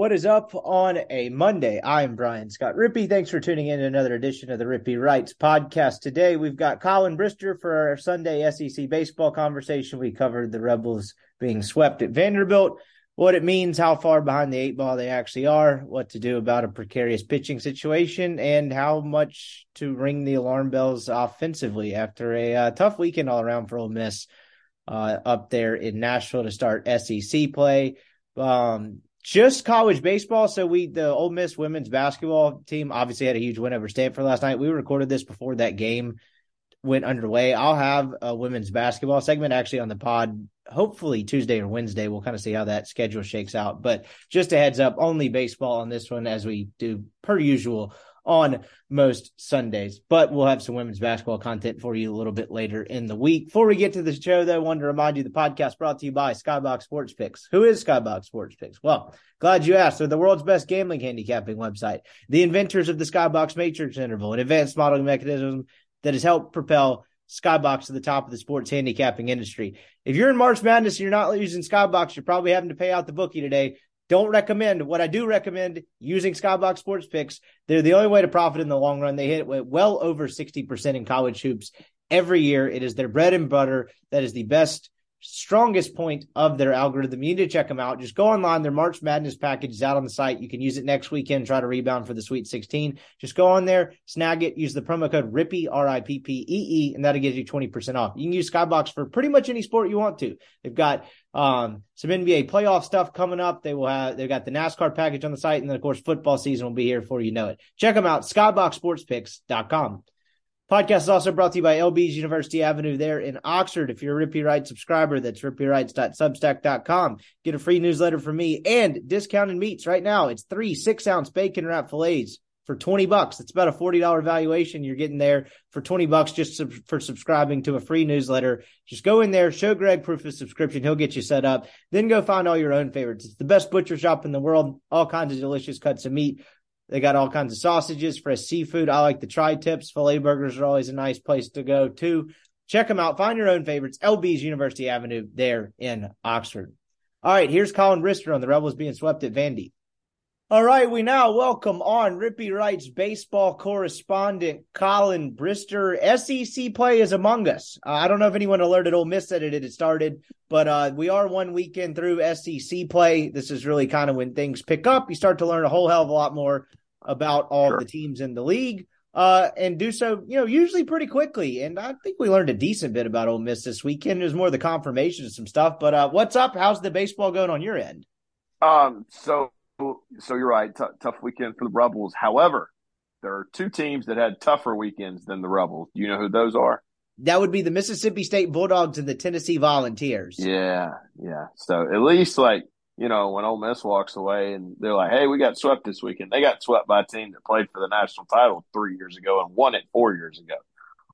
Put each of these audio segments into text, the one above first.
What is up on a Monday? I'm Brian Scott Rippee. Thanks for tuning in to another edition of the Rippee Writes podcast. Today we've got Collin Brister for our Sunday SEC baseball conversation. We covered the Rebels being swept at Vanderbilt, what it means, how far behind the eight ball they actually are, what to do about a precarious pitching situation, and how much to ring the alarm bells offensively after a uh, tough weekend all around for Ole Miss uh, up there in Nashville to start SEC play. Um, just college baseball. So we, the Ole Miss women's basketball team, obviously had a huge win over Stanford last night. We recorded this before that game went underway. I'll have a women's basketball segment actually on the pod, hopefully Tuesday or Wednesday. We'll kind of see how that schedule shakes out. But just a heads up, only baseball on this one, as we do per usual on most Sundays. But we'll have some women's basketball content for you a little bit later in the week. Before we get to the show, though, I wanted to remind you the podcast brought to you by Skybox Sports Picks. Who is Skybox Sports Picks? Well, glad you asked. They're the world's best gambling handicapping website, the inventors of the Skybox Matrix Interval, an advanced modeling mechanism that has helped propel Skybox to the top of the sports handicapping industry. If you're in March Madness and you're not using Skybox, you're probably having to pay out the bookie today. Don't recommend. What I do recommend using Skybox Sports Picks. They're the only way to profit in the long run. They hit well over 60% in college hoops every year. It is their bread and butter. That is the best strongest point of their algorithm. You need to check them out. Just go online. Their March Madness package is out on the site. You can use it next weekend, try to rebound for the Sweet 16. Just go on there, snag it, use the promo code RIPPEE, R I P P E E, and that'll get you 20% off. You can use Skybox for pretty much any sport you want to. They've got um, some NBA playoff stuff coming up. They will have, they've got the NASCAR package on the site. And then, of course, football season will be here before you know it. Check them out, skyboxsportspicks.com. Podcast is also brought to you by LB's University Avenue there in Oxford. If you're a Rippee Writes subscriber, that's rippeewrites.substack.com. Get a free newsletter from me and discounted meats right now. It's three six ounce bacon wrap fillets for 20 bucks. It's about a $40 valuation you're getting there for 20 bucks just sub- for subscribing to a free newsletter. Just go in there, show Greg proof of subscription. He'll get you set up. Then go find all your own favorites. It's the best butcher shop in the world. All kinds of delicious cuts of meat they got all kinds of sausages, fresh seafood. I like the tri tips. Filet burgers are always a nice place to go too. Check them out. Find your own favorites. LB's University Avenue there in Oxford. All right, here's Collin Brister on the Rebels being swept at Vandy. All right, we now welcome on Rippee Writes baseball correspondent Collin Brister. SEC play is among us. Uh, I don't know if anyone alerted Ole Miss that it had started, but uh, we are one weekend through SEC play. This is really kind of when things pick up. You start to learn a whole hell of a lot more about all sure. the teams in the league. Uh, and do so, you know, usually pretty quickly. And I think we learned a decent bit about Ole Miss this weekend. It was more the confirmation of some stuff. But uh, what's up? How's the baseball going on your end? Um, so, so you're right. T- tough weekend for the Rebels. However, there are two teams that had tougher weekends than the Rebels. Do you know who those are? That would be the Mississippi State Bulldogs and the Tennessee Volunteers. Yeah, yeah. So at least like you know, when Ole Miss walks away and they're like, "Hey, we got swept this weekend." They got swept by a team that played for the national title three years ago and won it four years ago,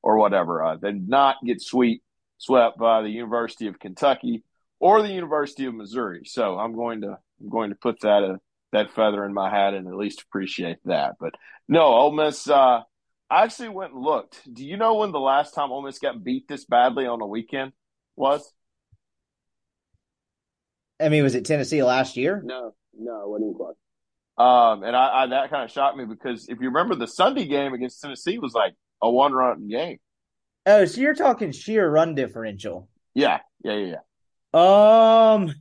or whatever. Uh, they did not get sweet swept by the University of Kentucky or the University of Missouri. So I'm going to I'm going to put that uh, that feather in my hat and at least appreciate that. But no, Ole Miss. Uh, I actually went and looked. Do you know when the last time Ole Miss got beat this badly on a weekend? was? I mean, was it Tennessee last year? No, no, it wasn't even close. Um, and I, I that kind of shocked me because if you remember the Sunday game against Tennessee was like a one run game. Oh, so you're talking sheer run differential. Yeah, yeah, yeah, yeah. Um,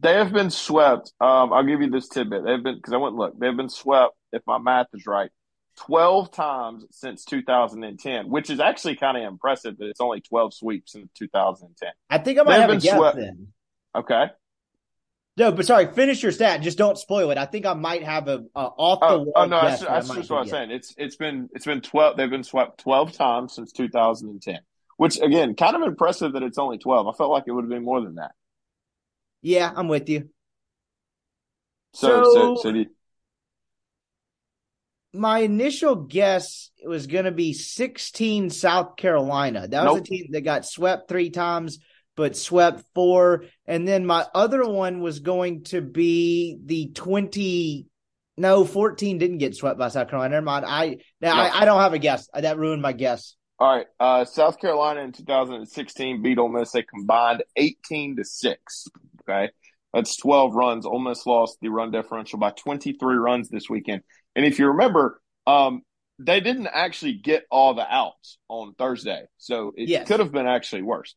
they have been swept. Um, I'll give you this tidbit. They've been because I went look. They've been swept, if my math is right, twelve times since 2010, which is actually kind of impressive that it's only 12 sweeps since 2010. I think I might They've have a guess swept. then. Okay. No, but sorry, finish your stat. Just don't spoil it. I think I might have a, a off the wall. Oh, oh no, that's, that's just what I'm saying. It's it's been it's been twelve. They've been swept twelve times since 2010, which again, kind of impressive that it's only twelve. I felt like it would have been more than that. Yeah, I'm with you. So, so, so, so you... my initial guess was going to be 16 South Carolina. That was nope. a team that got swept three times but swept four. And then my other one was going to be the 20. No, 14 didn't get swept by South Carolina. Never mind. I now no. I, I, don't have a guess. That ruined my guess. All right. Uh, South Carolina in 2016 beat Ole Miss They combined 18 to 6. Okay. That's 12 runs. Ole Miss lost the run differential by 23 runs this weekend. And if you remember, um, they didn't actually get all the outs on Thursday. So it yes. could have been actually worse.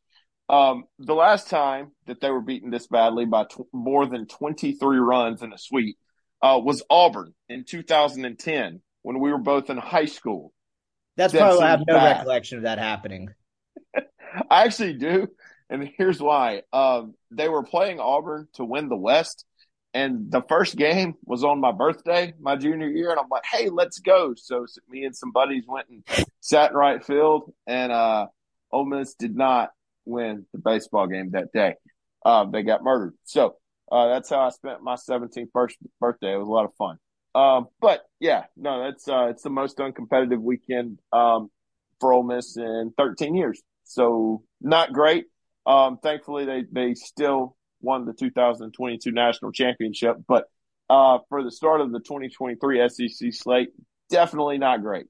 Um, the last time that they were beaten this badly by tw- more than 23 runs in a sweep uh, was Auburn in 2010 when we were both in high school. That's that probably I have no bad. recollection of that happening. I actually do, and here's why. Um, they were playing Auburn to win the West, and the first game was on my birthday, my junior year, and I'm like, "Hey, let's go!" So, me and some buddies went and sat in right field, and uh, Ole Miss did not win the baseball game that day. Uh, they got murdered. So uh, that's how I spent my 17th first birthday. It was a lot of fun. Um, but yeah, no, that's uh, it's the most uncompetitive weekend um, for Ole Miss in 13 years. So not great. Um, thankfully, they they still won the 2022 national championship, but uh, for the start of the 2023 SEC slate, definitely not great.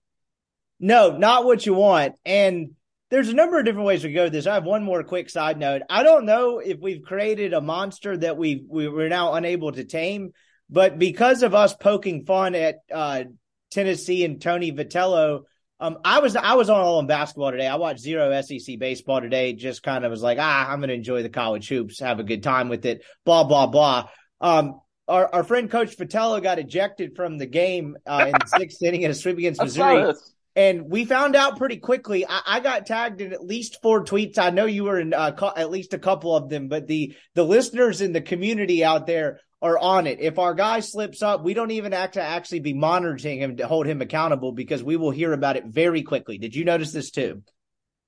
No, not what you want. And there's a number of different ways to go with this. I have one more quick side note. I don't know if we've created a monster that we we we're now unable to tame, but because of us poking fun at uh, Tennessee and Tony Vitello, um, I was I was on all in basketball today. I watched zero SEC baseball today. Just kind of was like, ah, I'm going to enjoy the college hoops, have a good time with it. Blah blah blah. Um, our, our friend Coach Vitello got ejected from the game uh, in the sixth inning in a sweep against Missouri. And we found out pretty quickly. I, I, got tagged in at least four tweets. I know you were in uh, co- at least a couple of them, but the the listeners in the community out there are on it. If our guy slips up, we don't even have to actually be monitoring him to hold him accountable because we will hear about it very quickly. Did you notice this too?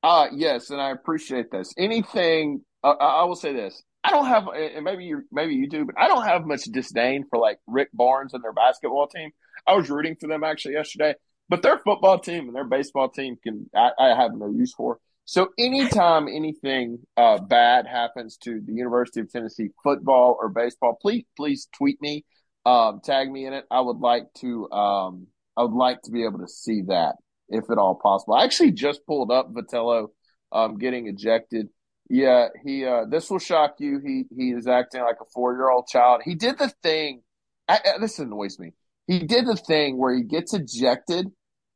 Uh yes, and I appreciate this. Anything uh, I will say this. I don't have, and maybe you, maybe you do, but I don't have much disdain for like Rick Barnes and their basketball team. I was rooting for them actually yesterday. But their football team and their baseball team can I, I have no use for. So anytime anything uh, bad happens to the University of Tennessee football or baseball, please please tweet me, um, tag me in it. I would like to um, I would like to be able to see that if at all possible. I actually just pulled up Vitello um, getting ejected. Yeah, he uh, this will shock you. He he is acting like a four year old child. He did the thing. I, this annoys me. He did the thing where he gets ejected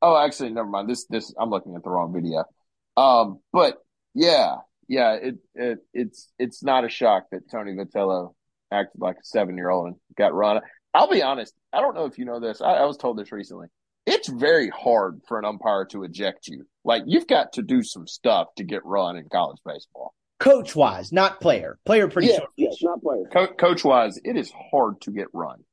Oh, actually, never mind. This this I'm looking at the wrong video. Um, but yeah, yeah, it it it's it's not a shock that Tony Vitello acted like a seven year old and got run. I'll be honest. I don't know if you know this. I, I was told this recently. It's very hard for an umpire to eject you. Like you've got to do some stuff to get run in college baseball. Coach wise, not player. Player pretty yeah, Yes, not player. Co- coach wise, it is hard to get run.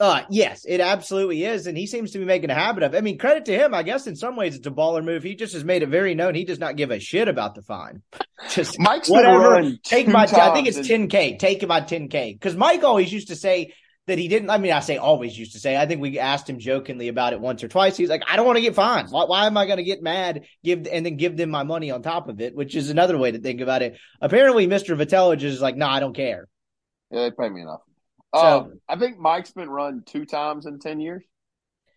Uh, yes, it absolutely is. And he seems to be making a habit of it. I mean, credit to him. I guess in some ways it's a baller move. He just has made it very known he does not give a shit about the fine. Just Mike's whatever. Take my, I think it's 10K. Take my 10K. Cause Mike always used to say that he didn't. I mean, I say always used to say, I think we asked him jokingly about it once or twice. He's like, I don't want to get fined. Why, why am I going to get mad? Give, and then give them my money on top of it, which is another way to think about it. Apparently, Mr. Vitello just is like, no, nah, I don't care. Yeah, they pay me enough. So um, I think Mike's been run two times in ten years,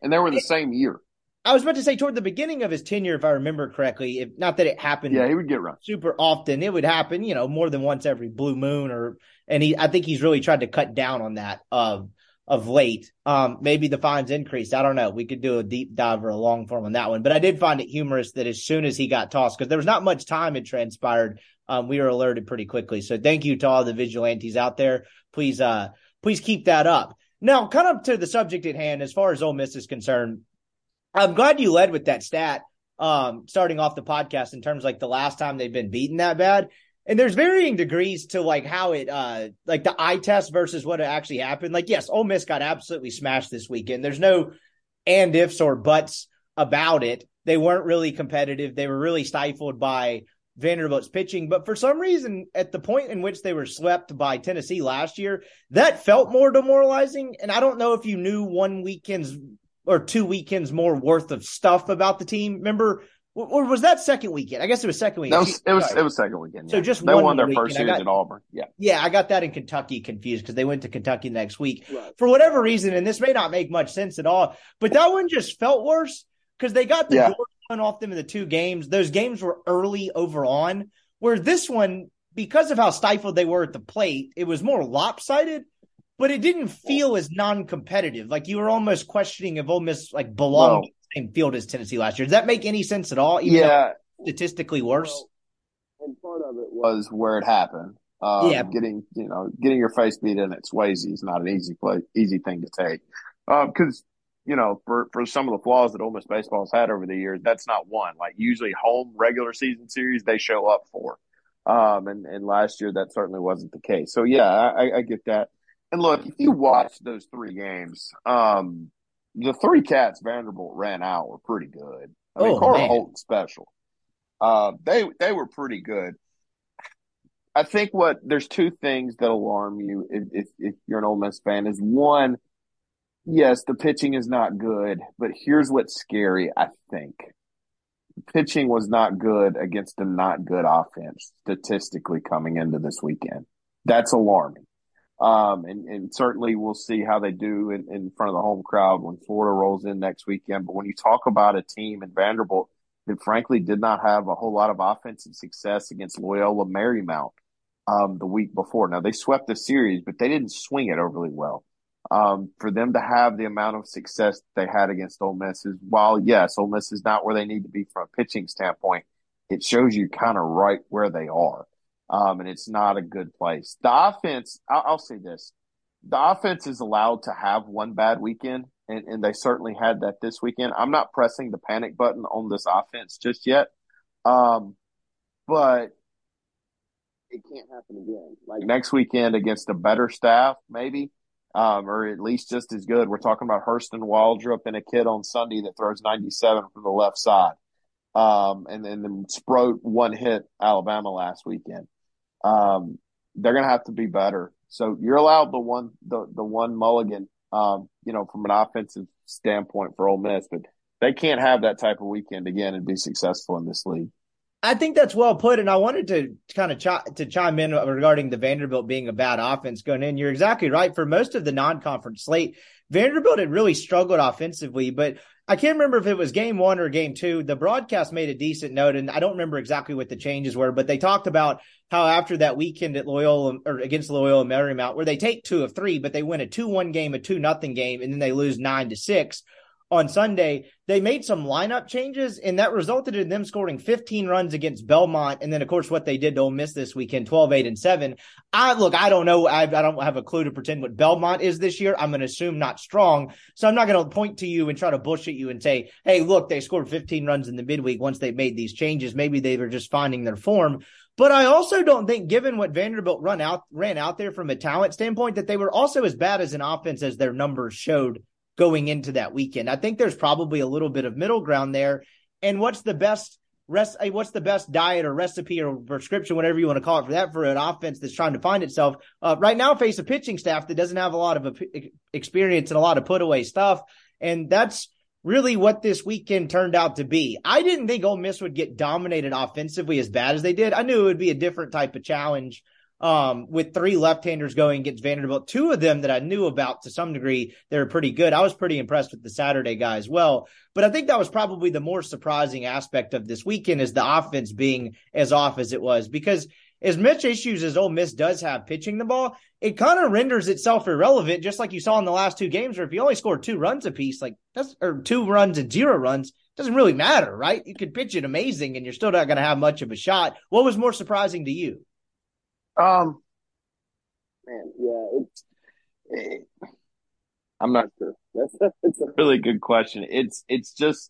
and they were the same year. I was about to say toward the beginning of his tenure, if I remember correctly, if not that it happened. Yeah, he would get run super often. It would happen, you know, more than once every blue moon, or and he. I think he's really tried to cut down on that of of late. Um, maybe the fines increased. I don't know. We could do a deep dive or a long form on that one, but I did find it humorous that as soon as he got tossed, because there was not much time had transpired, um, we were alerted pretty quickly. So thank you to all the vigilantes out there. Please, uh, please keep that up. Now, kind of to the subject at hand, as far as Ole Miss is concerned, I'm glad you led with that stat. Um, starting off the podcast in terms like the last time they've been beaten that bad. And there's varying degrees to like how it uh like the eye test versus what actually happened. Like, yes, Ole Miss got absolutely smashed this weekend. There's no and ifs or buts about it. They weren't really competitive. They were really stifled by Vanderbilt's pitching. But for some reason, at the point in which they were swept by Tennessee last year, that felt more demoralizing. And I don't know if you knew one weekend's or two weekends more worth of stuff about the team. Remember, or was that second weekend? I guess it was second weekend. Was, it was it was second weekend. Yeah. So just they one won their weekend. first series at Auburn. Yeah, yeah, I got that in Kentucky confused because they went to Kentucky next week right. for whatever reason, and this may not make much sense at all. But that one just felt worse because they got the yeah. door off them in the two games. Those games were early over on, where this one, because of how stifled they were at the plate, it was more lopsided. But it didn't feel as non-competitive. Like you were almost questioning if Ole Miss like belonged Well- same field as Tennessee last year. Does that make any sense at all? Even yeah. statistically worse. Well, and part of it was where it happened. Um, Yeah. getting you know getting your face beat in at Swayze is not an easy play, easy thing to take. Because you know for for some of the flaws that Ole Miss baseball's had over the years, that's not one. Like usually home regular season series, they show up for. Um, and and last year that certainly wasn't the case. So yeah, I, I get that. And look, if you watch those three games, um, the three cats Vanderbilt ran out were pretty good. I mean, Oh, Carl. Holton special. Uh, they they were pretty good. I think what there's two things that alarm you if, if if you're an Ole Miss fan is one, yes, the pitching is not good, but here's what's scary. I think pitching was not good against a not good offense statistically coming into this weekend. That's alarming. Um, and, and certainly we'll see how they do in, in front of the home crowd when Florida rolls in next weekend. But when you talk about a team in Vanderbilt that frankly did not have a whole lot of offensive success against Loyola Marymount um, the week before. Now they swept the series, but they didn't swing it overly well. Um, for them to have the amount of success they had against Ole Miss is while yes, Ole Miss is not where they need to be from a pitching standpoint, it shows you kind of right where they are. Um, and it's not a good place. The offense, I'll, I'll say this. The offense is allowed to have one bad weekend, and, and they certainly had that this weekend. I'm not pressing the panic button on this offense just yet. Um, but it can't happen again. Like next weekend against a better staff, maybe, um, or at least just as good. We're talking about Hurston Waldrep and a kid on Sunday that throws 97 from the left side. Um, and, and then Sproat one hit Alabama last weekend. Um, they're going to have to be better. So you're allowed the one, the, the one mulligan, um, you know, from an offensive standpoint for Ole Miss, but they can't have that type of weekend again and be successful in this league. I think that's well put, and I wanted to kind of ch- to chime in regarding the Vanderbilt being a bad offense going in. You're exactly right. For most of the non-conference slate, Vanderbilt had really struggled offensively, but I can't remember if it was game one or game two. The broadcast made a decent note, and I don't remember exactly what the changes were, but they talked about how after that weekend at Loyola or against Loyola Marymount, where they take two of three, but they win a two-one game, a two-nothing game, and then they lose nine to six on Sunday, they made some lineup changes, and that resulted in them scoring 15 runs against Belmont. And then, of course, what they did to Ole Miss this weekend, 12, 8, and 7. I look, I don't know. I, I don't have a clue to pretend what Belmont is this year. I'm going to assume not strong. So I'm not going to point to you and try to bullshit you and say, hey, look, they scored 15 runs in the midweek once they made these changes. Maybe they were just finding their form. But I also don't think, given what Vanderbilt run out ran out there from a talent standpoint, that they were also as bad as an offense as their numbers showed going into that weekend. I think there's probably a little bit of middle ground there. And what's the best rest? What's the best diet or recipe or prescription, whatever you want to call it, for that for an offense that's trying to find itself uh, right now? Face a pitching staff that doesn't have a lot of experience and a lot of put away stuff, and that's really what this weekend turned out to be. I didn't think Ole Miss would get dominated offensively as bad as they did. I knew it would be a different type of challenge um, with three left-handers going against Vanderbilt. Two of them that I knew about to some degree, they were pretty good. I was pretty impressed with the Saturday guy as well. But I think that was probably the more surprising aspect of this weekend is the offense being as off as it was because as much issues as Ole Miss does have pitching the ball, it kind of renders itself irrelevant, just like you saw in the last two games, where if you only score two runs apiece, like that's or two runs and zero runs, doesn't really matter, right? You could pitch it amazing and you're still not going to have much of a shot. What was more surprising to you? Um, man, yeah, it's. It, I'm not sure. That's that's a really good question. It's it's just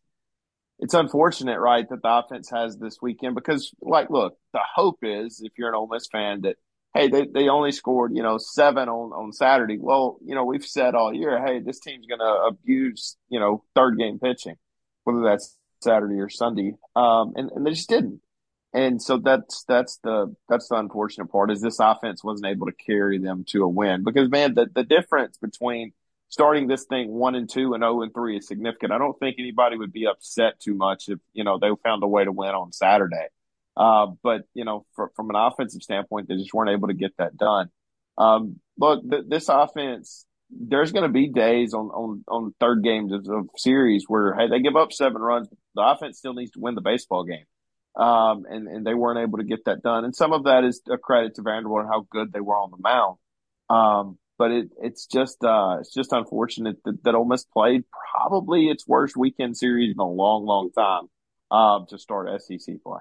it's unfortunate, right, that the offense has this weekend because, like, look, the hope is if you're an Ole Miss fan that hey, they, they only scored, you know, seven on, on Saturday. Well, you know, we've said all year, hey, this team's going to abuse, you know, third game pitching, whether that's Saturday or Sunday. Um, and, and they just didn't. And so that's that's the that's the unfortunate part is this offense wasn't able to carry them to a win because man the the difference between starting this thing one and two and oh and three is significant. I don't think anybody would be upset too much if you know they found a way to win on Saturday. Uh, but you know for, from an offensive standpoint, they just weren't able to get that done. Um, look, th- this offense there's going to be days on on on third games of, of series where hey they give up seven runs, the offense still needs to win the baseball game. Um, and, and they weren't able to get that done. And some of that is a credit to Vanderbilt and how good they were on the mound. Um, but it, it's just, uh, it's just unfortunate that, that Ole Miss played probably its worst weekend series in a long, long time, um, to start SEC play.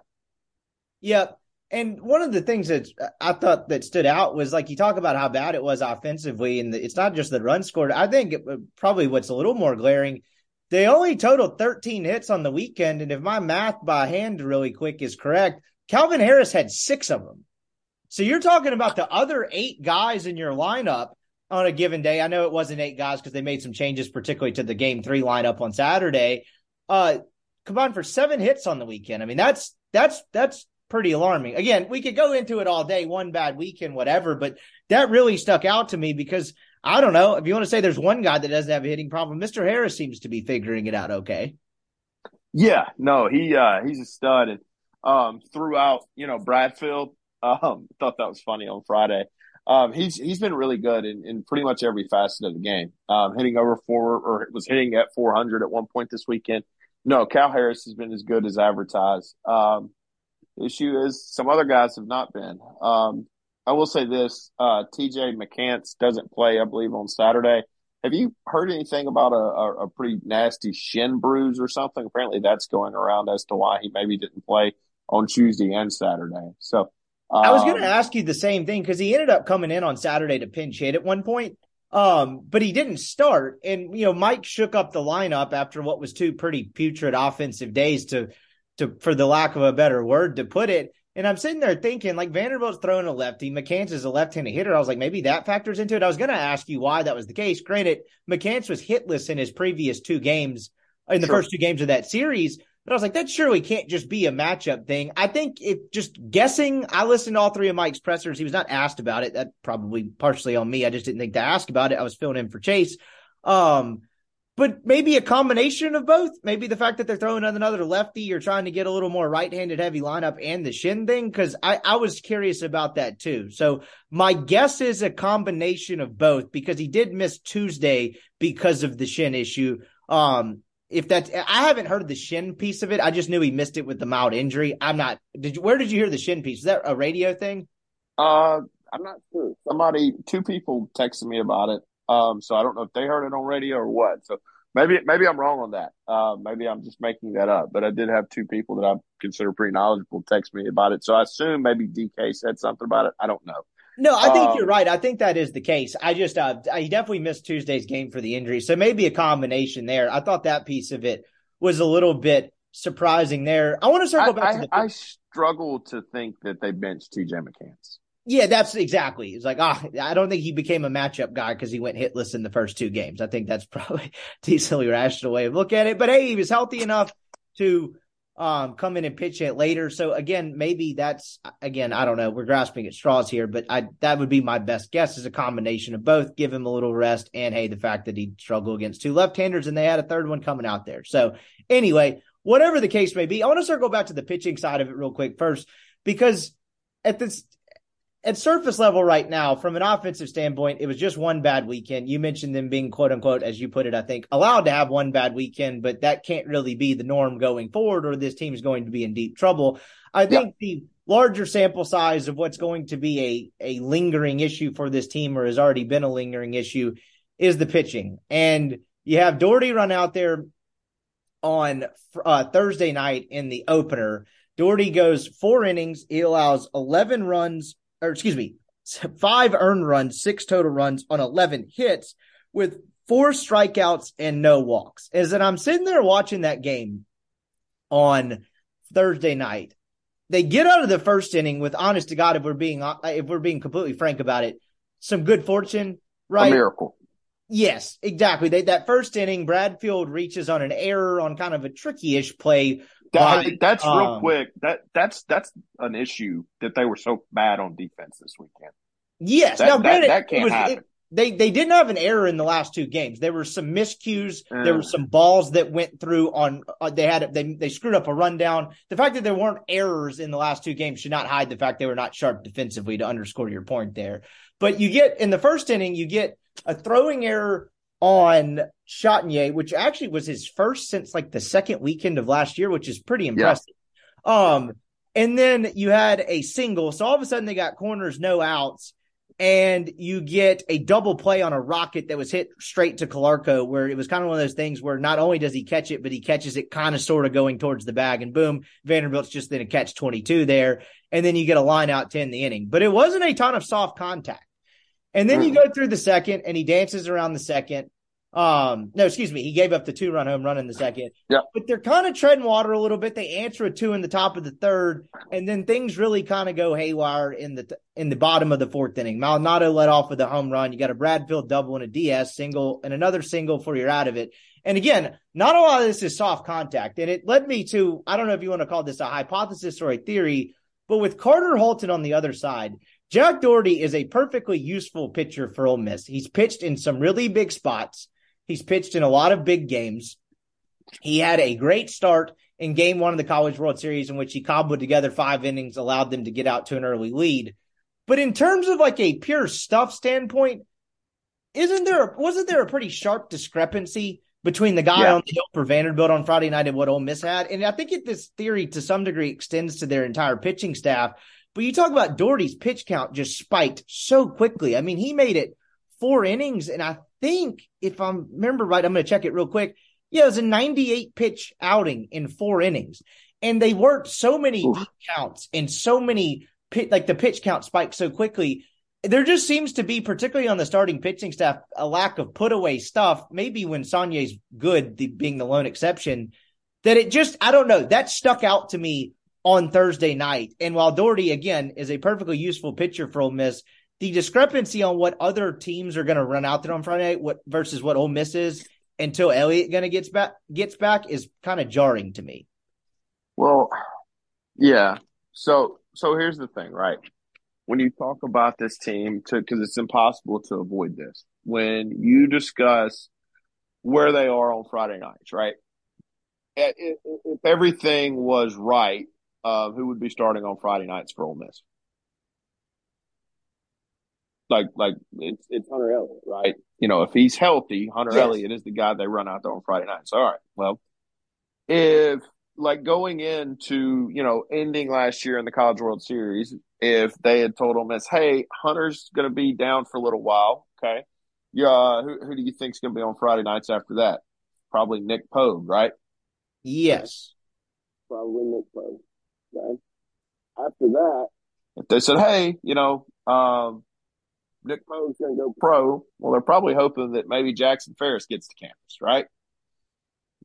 Yep. And one of the things that I thought that stood out was like you talk about how bad it was offensively, and it's not just the run scored. I think it, probably what's a little more glaring they only totaled 13 hits on the weekend. And if my math by hand really quick is correct, Calvin Harris had six of them. So you're talking about the other eight guys in your lineup on a given day. I know it wasn't eight guys because they made some changes, particularly to the game three lineup on Saturday. Uh, combined for seven hits on the weekend. I mean, that's, that's, that's pretty alarming. Again, we could go into it all day, one bad weekend, whatever, but that really stuck out to me because I don't know. If you want to say there's one guy that doesn't have a hitting problem, Mr. Harris seems to be figuring it out okay. Yeah, no, he uh he's a stud and um throughout, you know, Bradfield, um thought that was funny on Friday. Um he's he's been really good in, in pretty much every facet of the game. Um hitting over four or was hitting at four hundred at one point this weekend. No, Cal Harris has been as good as advertised. Um issue is some other guys have not been. Um I will say this: uh, T.J. McCants doesn't play, I believe, on Saturday. Have you heard anything about a, a, a, pretty nasty shin bruise or something? Apparently, that's going around as to why he maybe didn't play on Tuesday and Saturday. So, um, I was going to ask you the same thing because he ended up coming in on Saturday to pinch hit at one point, um, but he didn't start. And you know, Mike shook up the lineup after what was two pretty putrid offensive days to, to for the lack of a better word to put it. And I'm sitting there thinking, like Vanderbilt's throwing a lefty, McCants is a left-handed hitter. I was like, maybe that factors into it. I was going to ask you why that was the case. Granted, McCants was hitless in his previous two games, in the sure. first two games of that series. But I was like, that surely can't just be a matchup thing. I think if just guessing, I listened to all three of Mike's pressers. He was not asked about it. That probably partially on me. I just didn't think to ask about it. I was filling in for Chase. Um, but maybe a combination of both. Maybe the fact that they're throwing another lefty, you're trying to get a little more right-handed heavy lineup and the shin thing. Cause I, I was curious about that too. So my guess is a combination of both because he did miss Tuesday because of the shin issue. Um, if that's, I haven't heard the shin piece of it. I just knew he missed it with the mild injury. I'm not, did you, where did you hear the shin piece? Is that a radio thing? Uh, I'm not sure. Somebody, two people texted me about it. Um, so I don't know if they heard it on radio or what. So maybe maybe I'm wrong on that. Uh, maybe I'm just making that up. But I did have two people that I consider pretty knowledgeable text me about it. So I assume maybe DK said something about it. I don't know. No, I think um, you're right. I think that is the case. I just uh, I definitely missed Tuesday's game for the injury, so maybe a combination there. I thought that piece of it was a little bit surprising there. I want to circle I, back I, to the. I struggle to think that they benched TJ McCants. Yeah, that's exactly. It's like, ah, oh, I don't think he became a matchup guy because he went hitless in the first two games. I think that's probably decently rational way of look at it. But hey, he was healthy enough to um, come in and pitch it later. So again, maybe that's again, I don't know. We're grasping at straws here, but I that would be my best guess is a combination of both. Give him a little rest, and hey, the fact that he struggled against two left-handers and they had a third one coming out there. So anyway, whatever the case may be, I want to circle back to the pitching side of it real quick first because at this at surface level right now, from an offensive standpoint, it was just one bad weekend. You mentioned them being quote unquote, as you put it, I think, allowed to have one bad weekend, but that can't really be the norm going forward, or this team is going to be in deep trouble. I think yeah. the larger sample size of what's going to be a, a lingering issue for this team, or has already been a lingering issue, is the pitching. And you have Dougherty run out there on uh, Thursday night in the opener. Dougherty goes four innings. He allows 11 runs or excuse me, five earned runs, six total runs on 11 hits with four strikeouts and no walks. Is that I'm sitting there watching that game on Thursday night, they get out of the first inning with honest to God, if we're being, if we're being completely frank about it, some good fortune, right? A miracle. Yes, exactly. They, that first inning, Bradfield reaches on an error on kind of a tricky-ish play that, that's um, real quick. That that's that's an issue that they were so bad on defense this weekend. Yes, that, now granted, that, that can't was, happen. It, they they didn't have an error in the last two games. There were some miscues. Uh, there were some balls that went through on. Uh, they had they they screwed up a rundown. The fact that there weren't errors in the last two games should not hide the fact they were not sharp defensively. To underscore your point there, but you get in the first inning, you get a throwing error on Chatagnier, which actually was his first since like the second weekend of last year, which is pretty impressive. Yeah. Um, and then you had a single. So all of a sudden they got corners, no outs, and you get a double play on a rocket that was hit straight to Calarco, where it was kind of one of those things where not only does he catch it, but he catches it kind of sort of going towards the bag, and boom, Vanderbilt's just in a catch 22 there. And then you get a line out to end the inning. But it wasn't a ton of soft contact. And then you go through the second and he dances around the second. Um, no, excuse me. He gave up the two run home run in the second. Yeah. But they're kind of treading water a little bit. They answer a two in the top of the third, and then things really kind of go haywire in the in the bottom of the fourth inning. Maldonado let off with a home run. You got a Bradfield double and a DS single and another single for you're out of it. And again, not a lot of this is soft contact. And it led me to I don't know if you want to call this a hypothesis or a theory, but with Carter Holton on the other side, Jack Dougherty is a perfectly useful pitcher for Ole Miss. He's pitched in some really big spots. He's pitched in a lot of big games. He had a great start in game one of the College World Series in which he cobbled together five innings, allowed them to get out to an early lead. But in terms of like a pure stuff standpoint, isn't there wasn't there a pretty sharp discrepancy between the guy yeah. on the hill for Vanderbilt on Friday night and what Ole Miss had? And I think it, this theory to some degree extends to their entire pitching staff. But you talk about Dougherty's pitch count just spiked so quickly. I mean, he made it four innings, and I think if I remember right, I'm going to check it real quick. Yeah, it was a 98 pitch outing in four innings, and they worked so many counts and so many pit, like the pitch count spiked so quickly. There just seems to be, particularly on the starting pitching staff, a lack of put away stuff. Maybe when Saunier's good, the, being the lone exception, that it just I don't know that stuck out to me on Thursday night. And while Dougherty, again, is a perfectly useful pitcher for Ole Miss, the discrepancy on what other teams are going to run out there on Friday night what, versus what Ole Miss is until Elliott going to gets back gets back is kind of jarring to me. Well, yeah. So so here's the thing, right? When you talk about this team, because it's impossible to avoid this, when you discuss where they are on Friday nights, right? If everything was right, uh, who would be starting on Friday nights for Ole Miss? Like, like it's it's Hunter Elliott, right? You know, if he's healthy, Hunter yes. Elliott is the guy they run out there on Friday nights. All right, well, if like going into you know ending last year in the College World Series, if they had told Ole Miss, "Hey, Hunter's going to be down for a little while," okay, yeah, who who do you think's going to be on Friday nights after that? Probably Nick Pogue, right? Yes, probably Nick Pogue. Okay. After that, if they said, "Hey, you know, um, Nick Pogue's going to go pro," well, they're probably hoping that maybe Jackson Ferris gets to campus, right?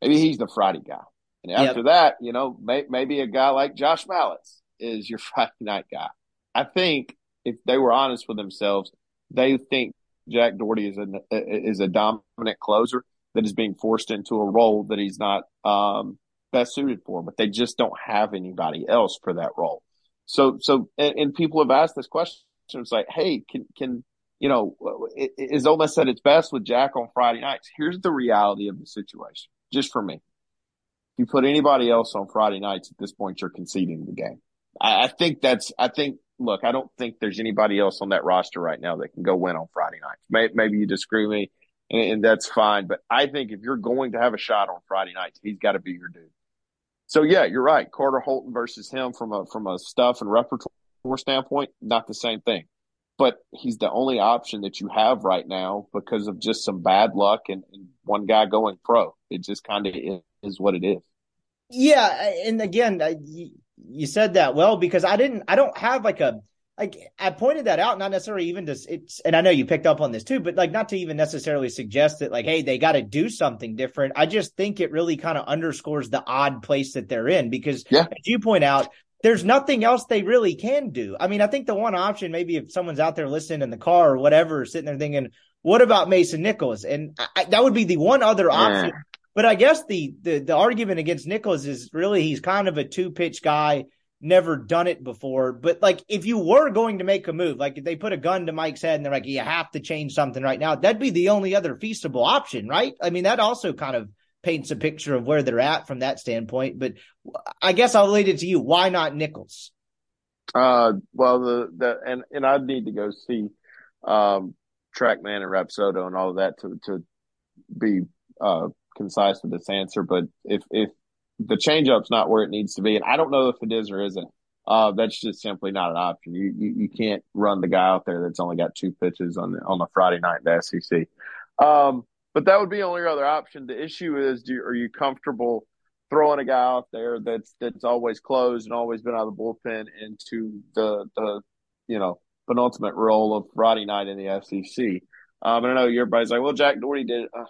Maybe he's the Friday guy, and after yep. that, you know, may, maybe a guy like Josh Mallitz is your Friday night guy. I think if they were honest with themselves, they think Jack Dougherty is a is a dominant closer that is being forced into a role that he's not um, best suited for, but they just don't have anybody else for that role. So, so, and, and people have asked this question. It's like, hey, can, can, you know, is Ole Miss at its best with Jack on Friday nights? Here's the reality of the situation, just for me. If you put anybody else on Friday nights at this point, you're conceding the game. I, I think that's, I think look, I don't think there's anybody else on that roster right now that can go win on Friday nights. Maybe, maybe you disagree with me, and, and, that's fine. But I think if you're going to have a shot on Friday nights, he's got to be your dude. So yeah, you're right. Carter Holton versus him from a from a stuff and repertoire standpoint, not the same thing. But he's the only option that you have right now because of just some bad luck and, and one guy going pro. It just kind of is, is what it is. Yeah, and again, you, you said that well because I didn't. I don't have like a like I pointed that out, not necessarily even to it's, and I know you picked up on this too, but like not to even necessarily suggest that like, hey, they got to do something different. I just think it really kind of underscores the odd place that they're in because, yeah. as you point out, there's nothing else they really can do. I mean, I think the one option, maybe if someone's out there listening in the car or whatever, sitting there thinking, what about Mason Nichols? And I, that would be the one other option. Yeah. But I guess the, the the argument against Nichols is really he's kind of a two pitch guy, never done it before. But like if you were going to make a move, like if they put a gun to Mike's head and they're like, you have to change something right now, that'd be the only other feasible option, right? I mean, that also kind of paints a picture of where they're at from that standpoint. But I guess I'll lead it to you. Why not Nichols? Uh, well, the the and and I'd need to go see um, TrackMan and Rapsodo and all of that to to be uh, concise with this answer. But if if the changeup's not where it needs to be, and I don't know if it is or isn't. Uh, that's just simply not an option. You, you, you can't run the guy out there that's only got two pitches on the on the Friday night in the SEC. Um, but that would be the only other option. The issue is, do are you comfortable throwing a guy out there that's that's always closed and always been out of the bullpen into the the you know penultimate role of Friday night in the SEC? Um, and I know everybody's like, well, Jack Dougherty did. Uh,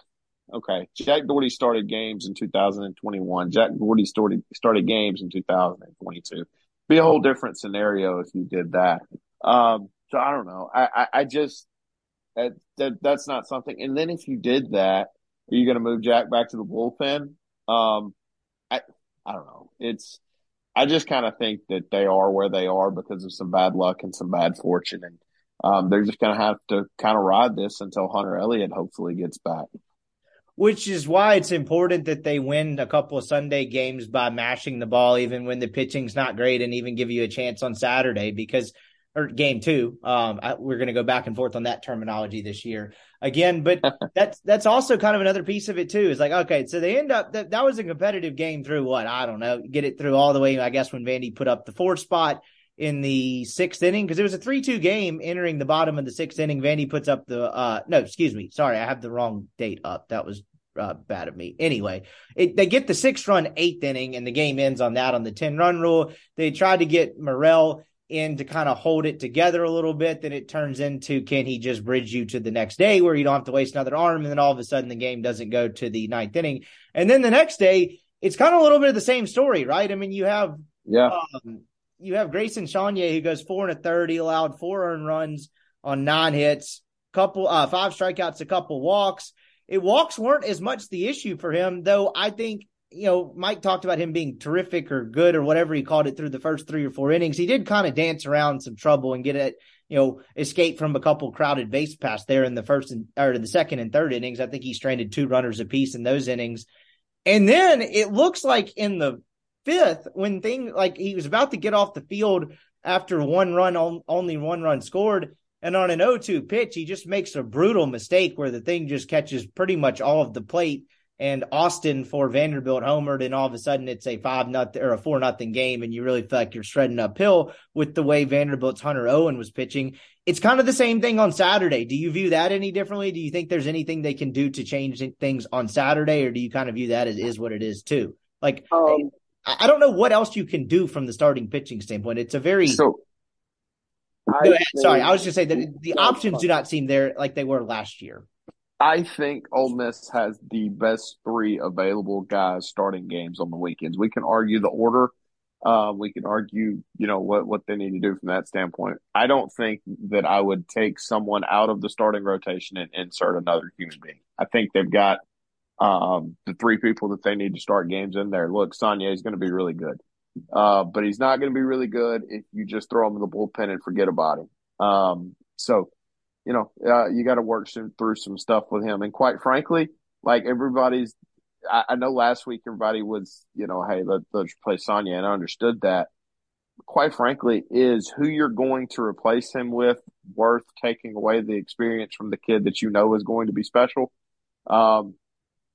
okay, Jack Dougherty started games in 2021. Jack Dougherty started started games in 2022. Be a whole different scenario if you did that. Um, so I don't know. I, I, I just that, that that's not something. And then if you did that, are you going to move Jack back to the bullpen? Um, I I don't know. It's I just kind of think that they are where they are because of some bad luck and some bad fortune, and um, they're just going to have to kind of ride this until Hunter Elliott hopefully gets back. Which is why it's important that they win a couple of Sunday games by mashing the ball, even when the pitching's not great, and even give you a chance on Saturday because or game two. Um, I, we're going to go back and forth on that terminology this year again, but that's that's also kind of another piece of it too. Is like okay, so they end up that that was a competitive game through what I don't know, get it through all the way. I guess when Vandy put up the fourth spot in the sixth inning because it was a three-two game entering the bottom of the sixth inning. Vandy puts up the uh no, excuse me, sorry, I have the wrong date up. That was uh, bad of me. Anyway, it, they get the six run eighth inning and the game ends on that on the 10 run rule. They tried to get Morel in to kind of hold it together a little bit, then it turns into can he just bridge you to the next day where you don't have to waste another arm, and then all of a sudden the game doesn't go to the ninth inning, and then the next day it's kind of a little bit of the same story, right? I mean, you have yeah, um, you have Grayson Saunier who goes four and a third, he allowed four earned runs on nine hits, couple uh five strikeouts, a couple walks. It walks weren't as much the issue for him, though. I think you know, Mike talked about him being terrific or good or whatever he called it through the first three or four innings. He did kind of dance around some trouble and get it, you know, escape from a couple crowded base paths there in the first and or the second and third innings. I think he stranded two runners apiece in those innings. And then it looks like in the fifth, when thing like he was about to get off the field after one run, only one run scored. And on an 0 2 pitch, he just makes a brutal mistake where the thing just catches pretty much all of the plate and Austin for Vanderbilt homered, and all of a sudden it's a five nothing or a four nothing game, and you really feel like you're shredding uphill with the way Vanderbilt's Hunter Owen was pitching. It's kind of the same thing on Saturday. Do you view that any differently? Do you think there's anything they can do to change things on Saturday, or do you kind of view that as is what it is too? Like, um, I don't know what else you can do from the starting pitching standpoint. It's a very so. I Sorry, I was just saying that the options do not seem there like they were last year. I think Ole Miss has the best three available guys starting games on the weekends. We can argue the order. Uh, we can argue, you know, what, what they need to do from that standpoint. I don't think that I would take someone out of the starting rotation and insert another human being. I think they've got um, the three people that they need to start games in there. Look, Saunier is going to be really good, uh, but he's not going to be really good if you just throw him in the bullpen and forget about him. Um, so you know, uh, you got to work some, through some stuff with him. And quite frankly, like everybody's, I, I know last week everybody was, you know, hey, let, let's play Saunier, and I understood that. quite frankly, is who you're going to replace him with worth taking away the experience from the kid that you know is going to be special? Um,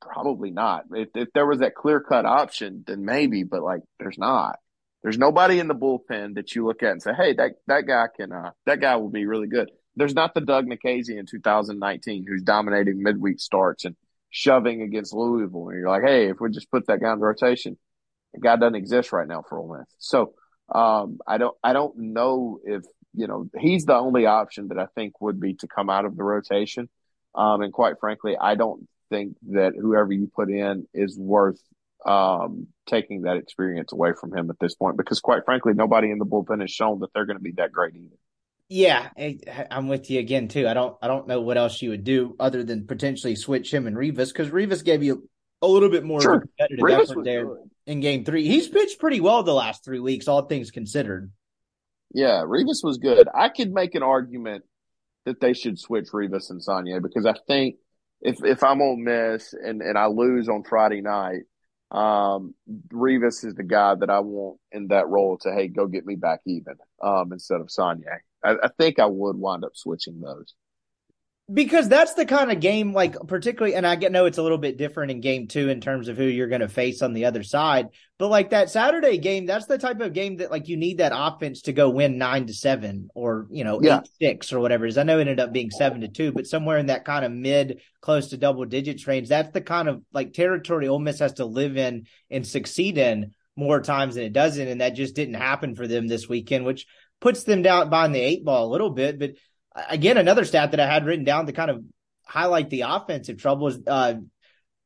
probably not. If, if there was that clear cut option, then maybe, but like there's not. There's nobody in the bullpen that you look at and say, "Hey, that that guy can uh, that guy will be really good." There's not the Doug Nikhazy in 2019 who's dominating midweek starts and shoving against Louisville, and you're like, "Hey, if we just put that guy in rotation, the guy doesn't exist right now for Ole Miss." So um, I don't I don't know if you know he's the only option that I think would be to come out of the rotation. Um, and quite frankly, I don't think that whoever you put in is worth um, taking that experience away from him at this point because, quite frankly, nobody in the bullpen has shown that they're going to be that great either. Yeah, I, am with you again too. I don't I don't know what else you would do other than potentially switch him and Rivas because Rivas gave you a little bit more sure. competitive Rivas effort there good. in Game Three. He's pitched pretty well the last three weeks, all things considered. Yeah, Rivas was good. I could make an argument that they should switch Rivas and Saunier because I think if if I'm Ole Miss and and I lose on Friday night, um, Rivas is the guy that I want in that role to hey go get me back even um, instead of Saunier. I, I think I would wind up switching those because that's the kind of game like particularly and i get know it's a little bit different in game two in terms of who you're going to face on the other side but like that saturday game that's the type of game that like you need that offense to go win nine to seven or you know yeah. eight six or whatever is i know it ended up being seven to two but somewhere in that kind of mid close to double digits range that's the kind of like territory Ole Miss has to live in and succeed in more times than it doesn't and that just didn't happen for them this weekend which puts them down behind the eight ball a little bit but again, another stat that I had written down to kind of highlight the offensive trouble uh,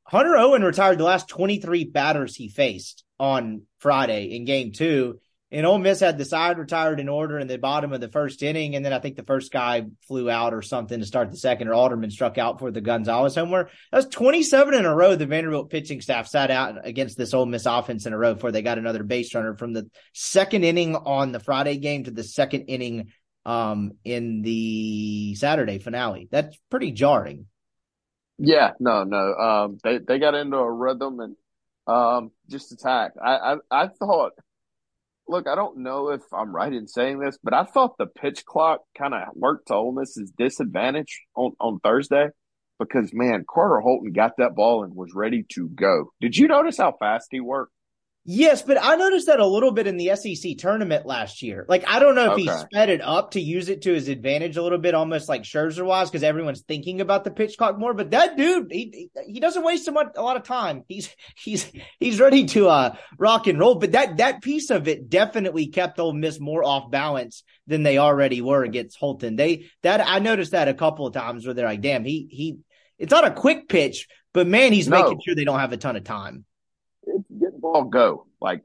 Hunter Owen retired the last 23 batters he faced on Friday in game two. And Ole Miss had the side retired in order in the bottom of the first inning. And then I think the first guy flew out or something to start the second, or Alderman struck out for the Gonzalez homeward. That was 27 in a row. The Vanderbilt pitching staff sat out against this Ole Miss offense in a row before they got another base runner from the second inning on the Friday game to the second inning um, in the Saturday finale. That's pretty jarring. Yeah, no, no. Um, they they got into a rhythm and um, just attacked. I, I I thought. Look, I don't know if I'm right in saying this, but I thought the pitch clock kind of worked to Ole Miss's disadvantage on, on Thursday because man, Carter Holton got that ball and was ready to go. Did you notice how fast he worked? Yes, but I noticed that a little bit in the SEC tournament last year. Like, I don't know if okay. he sped it up to use it to his advantage a little bit, almost like Scherzer was, because everyone's thinking about the pitch clock more. But that dude, he he doesn't waste so much a lot of time. He's he's he's ready to uh rock and roll. But that that piece of it definitely kept Ole Miss more off balance than they already were against Holton. They that I noticed that a couple of times where they're like, damn, he he. It's not a quick pitch, but man, he's no. making sure they don't have a ton of time ball, go. Like,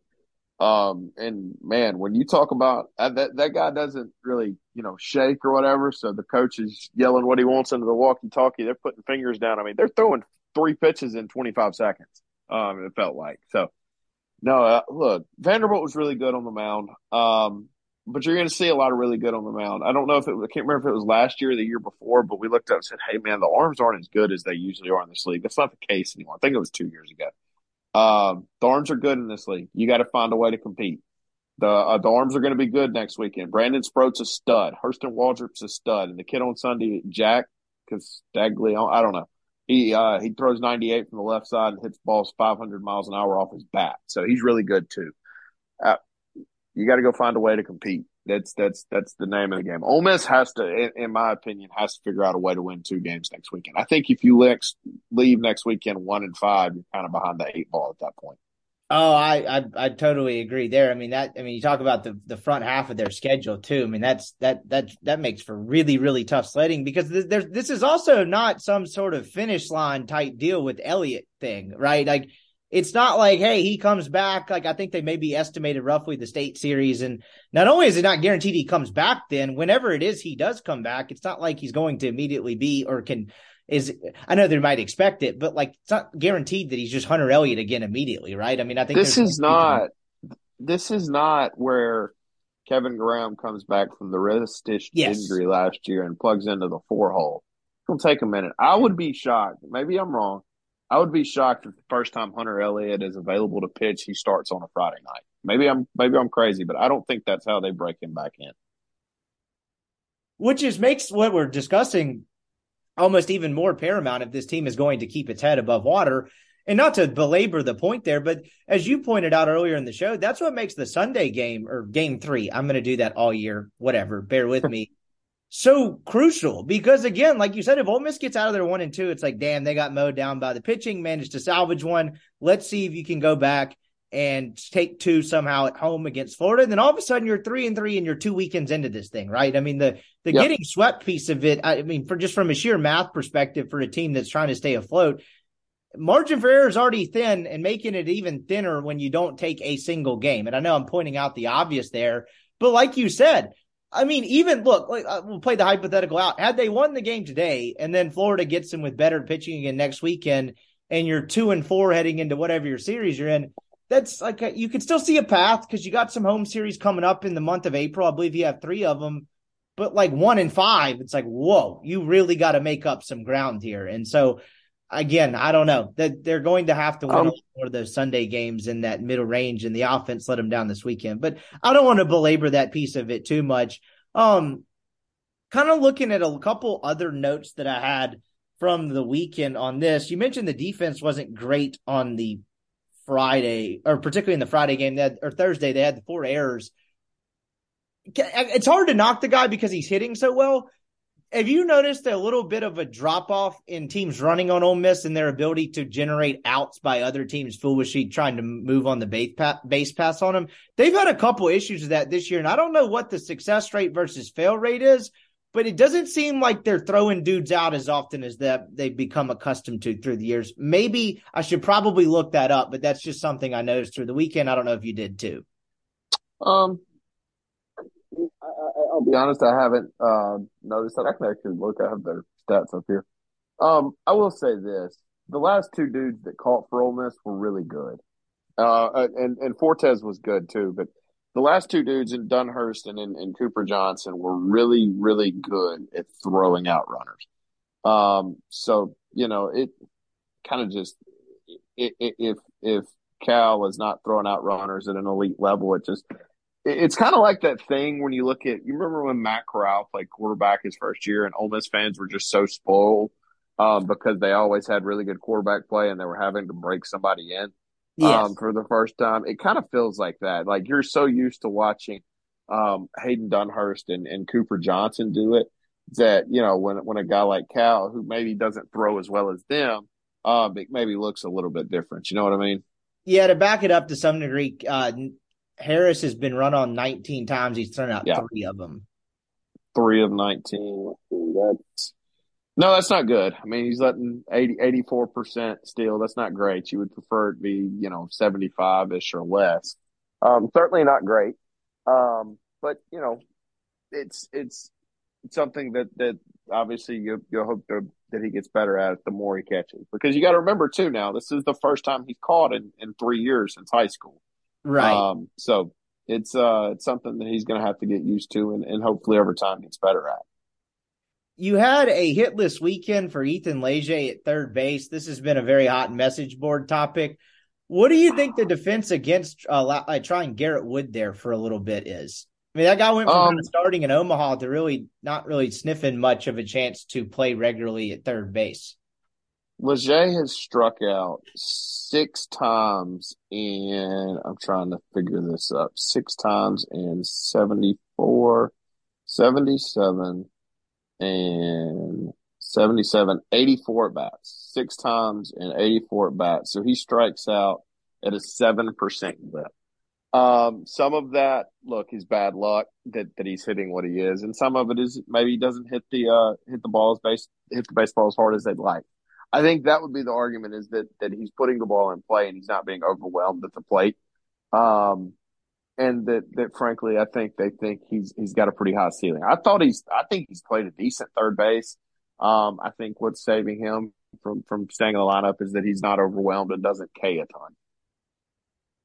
um, and man, when you talk about uh, that, that guy doesn't really, you know, shake or whatever. So the coach is yelling what he wants into the walkie talkie. They're putting fingers down. I mean, they're throwing three pitches in 25 seconds. Um, it felt like so. No, uh, look, Vanderbilt was really good on the mound. Um, but you're going to see a lot of really good on the mound. I don't know if it was, I can't remember if it was last year or the year before, but we looked up and said, "Hey, man, the arms aren't as good as they usually are in this league." That's not the case anymore. I think it was two years ago. Um, are good in this league. You got to find a way to compete. The uh, the arms are going to be good next weekend. Brandon Sproat's a stud. Hurston Waldrep's a stud, and the kid on Sunday, Jack Caglianone, I don't know. He uh, he throws 98 from the left side and hits balls 500 miles an hour off his bat. So he's really good too. Uh, you got to go find a way to compete. That's that's that's the name of the game. Ole Miss has to, in, my opinion, has to figure out a way to win two games next weekend. I think if you next, leave next weekend one and five, you're kind of behind the eight ball at that point. Oh, I, I, I totally agree there. I mean that I mean you talk about the the front half of their schedule too. I mean that's that that that makes for really really tough sledding because there's this is also not some sort of finish line type deal with Elliott thing, right? Like it's not like, hey, he comes back. Like I think they maybe estimated roughly the state series. And not only is it not guaranteed he comes back, then whenever it is he does come back, it's not like he's going to immediately be or can is I know they might expect it, but like it's not guaranteed that he's just Hunter Elliott again immediately, right? I mean, I think this is not this is not where Kevin Graham comes back from the wrist yes. injury last year and plugs into the four hole. It'll take a minute. I would be shocked. Maybe I'm wrong. I would be shocked if the first time Hunter Elliott is available to pitch, he starts on a Friday night. Maybe I'm maybe I'm crazy, but I don't think that's how they break him back in. Which is makes what we're discussing almost even more paramount if this team is going to keep its head above water. And not to belabor the point there, but as you pointed out earlier in the show, that's what makes the Sunday game or game three. I'm going to do that all year, whatever. Bear with me. so crucial because again, like you said, if Ole Miss gets out of there one and two, it's like, damn, they got mowed down by the pitching, managed to salvage one. Let's see if you can go back and take two somehow at home against Florida. And then all of a sudden you're three and three and you're two weekends into this thing, right? I mean, the the yep. getting swept piece of it, I mean, for just from a sheer math perspective for a team that's trying to stay afloat, margin for error is already thin and making it even thinner when you don't take a single game. And I know I'm pointing out the obvious there, but like you said, I mean, even look, like, uh, we'll play the hypothetical out. Had they won the game today and then Florida gets them with better pitching again next weekend and you're two and four heading into whatever your series you're in, that's like a, you can still see a path because you got some home series coming up in the month of April. I believe you have three of them, but like one and five, it's like whoa, you really got to make up some ground here. And so again, I don't know that they're going to have to win um, more of those Sunday games in that middle range, and the offense let them down this weekend. But I don't want to belabor that piece of it too much. Um, kind of looking at a couple other notes that I had from the weekend on this. You mentioned the defense wasn't great on the Friday, or particularly in the Friday game, that or Thursday, they had the four errors. It's hard to knock the guy because he's hitting so well. Have you noticed a little bit of a drop off in teams running on Ole Miss and their ability to generate outs by other teams foolishly trying to move on the base, base pass on them? They've had a couple issues with that this year, and I don't know what the success rate versus fail rate is, but it doesn't seem like they're throwing dudes out as often as that they've become accustomed to through the years. Maybe I should probably look that up, but that's just something I noticed through the weekend. I don't know if you did too. Um, I, will be honest, I haven't uh, noticed that. I can actually look. I have their stats up here. Um, I will say this: the last two dudes that caught for Ole Miss were really good, uh, and and Fortes was good too, but the last two dudes in Dunhurst and in, in Cooper Johnson were really, really good at throwing out runners. Um, so you know, it kind of just if if Cal is not throwing out runners at an elite level, it just it's kind of like that thing when you look at you remember when Matt Corral played quarterback his first year, and Ole Miss fans were just so spoiled um, because they always had really good quarterback play, and they were having to break somebody in yes. um, for the first time. It kind of feels like that. Like you're so used to watching um, Hayden Dunhurst and, and Cooper Johnson do it that you know when when a guy like Cal who maybe doesn't throw as well as them, um, it maybe looks a little bit different. You know what I mean? Yeah, to back it up to some degree, uh, Harris has been run on 19 times. He's thrown out yeah. three of them. Three of 19. That's no, that's not good. I mean, he's letting 80, 84% steal. That's not great. You would prefer it be, you know, 75 ish or less. Um, certainly not great. Um, but you know, it's, it's something that, that obviously you, you hope to, that he gets better at it the more he catches because you got to remember too, now this is the first time he's caught in, in three years since high school. Right. Um, so it's, uh, it's something that he's going to have to get used to and, and hopefully over time gets better at you had a hitless weekend for Ethan Leger at third base. This has been a very hot message board topic. What do you think the defense against uh, uh, trying Garrett Wood there for a little bit is? I mean, that guy went from um, kind of starting in Omaha to really not really sniffing much of a chance to play regularly at third base. Leger has struck out six times in, I'm trying to figure this up, six times in 74, 77, and 77, 84 at bats, six times in 84 at bats. So he strikes out at a 7% clip. Um, some of that, look, is bad luck that, that he's hitting what he is. And some of it is maybe he doesn't hit the, uh, hit the balls base, hit the baseball as hard as they'd like. I think that would be the argument is that, that he's putting the ball in play and he's not being overwhelmed at the plate. Um, and that that frankly I think they think he's he's got a pretty high ceiling. I thought he's I think he's played a decent third base. Um, I think what's saving him from from staying in the lineup is that he's not overwhelmed and doesn't K a ton.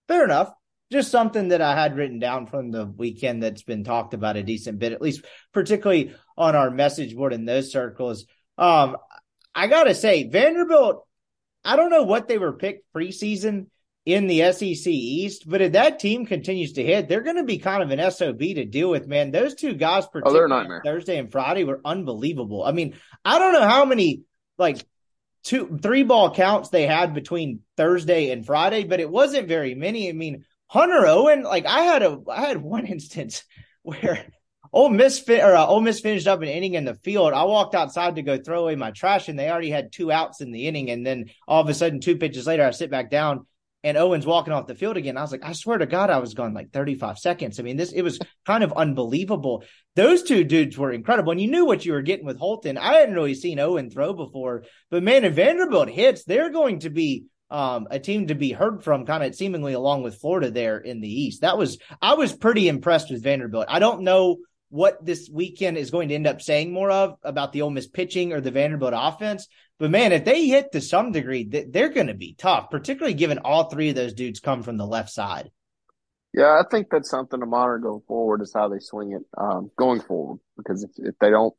Fair enough. Just something that I had written down from the weekend that's been talked about a decent bit, at least particularly on our message board in those circles. Um, I gotta say, Vanderbilt, I don't know what they were picked preseason in the SEC East. But if that team continues to hit, they're going to be kind of an SOB to deal with, man. Those two guys, particularly oh, Thursday and Friday, were unbelievable. I mean, I don't know how many like two, three ball counts they had between Thursday and Friday, but it wasn't very many. I mean, Hunter Owen, like I had a, I had one instance where Ole Miss or uh, Ole Miss finished up an inning in the field. I walked outside to go throw away my trash, and they already had two outs in the inning. And then all of a sudden, two pitches later, I sit back down, and Owen's walking off the field again. I was like, I swear to God, I was gone like 35 seconds. I mean, this it was kind of unbelievable. Those two dudes were incredible, and you knew what you were getting with Holton. I hadn't really seen Owen throw before, but man, if Vanderbilt hits, they're going to be um, a team to be heard from, kind of seemingly along with Florida there in the East. That was I was pretty impressed with Vanderbilt. I don't know what this weekend is going to end up saying more of about the Ole Miss pitching or the Vanderbilt offense. But man, if they hit to some degree, they're going to be tough, particularly given all three of those dudes come from the left side. Yeah, I think that's something to monitor going forward is how they swing it um, going forward. Because if, if they don't,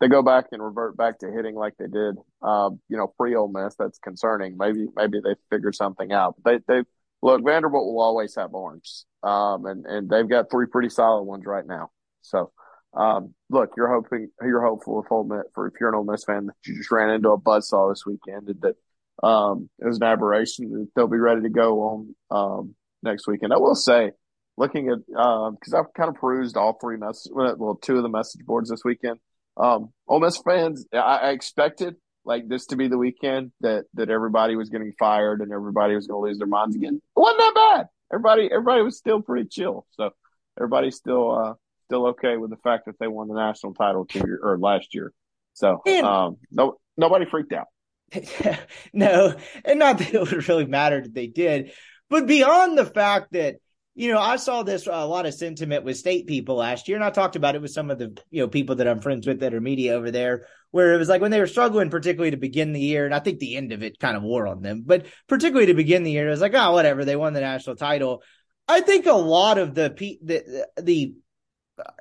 they go back and revert back to hitting like they did, uh, you know, pre Ole Miss. That's concerning. Maybe maybe they figured something out. But they they look Vanderbilt will always have arms, um, and and they've got three pretty solid ones right now. So um, look, you're hoping, you're hopeful if Ole Miss, for if you're an Ole Miss fan that you just ran into a buzzsaw this weekend and that um, it was an aberration. They'll be ready to go on um, next weekend. I will say, looking at because um, I've kind of perused all three message, well, two of the message boards this weekend. Um, Ole Miss fans, I, I expected like this to be the weekend that that everybody was getting fired and everybody was going to lose their minds again. It wasn't that bad. Everybody, everybody was still pretty chill. So everybody's still uh, still okay with the fact that they won the national title two year, or last year. So um, no nobody freaked out. no, and not that it would really matter that they did, but beyond the fact that you know I saw this a lot of sentiment with state people last year, and I talked about it with some of the you know people that I'm friends with that are media over there, where it was like when they were struggling, particularly to begin the year, and I think the end of it kind of wore on them, but particularly to begin the year, it was like oh whatever, they won the national title. I think a lot of the the the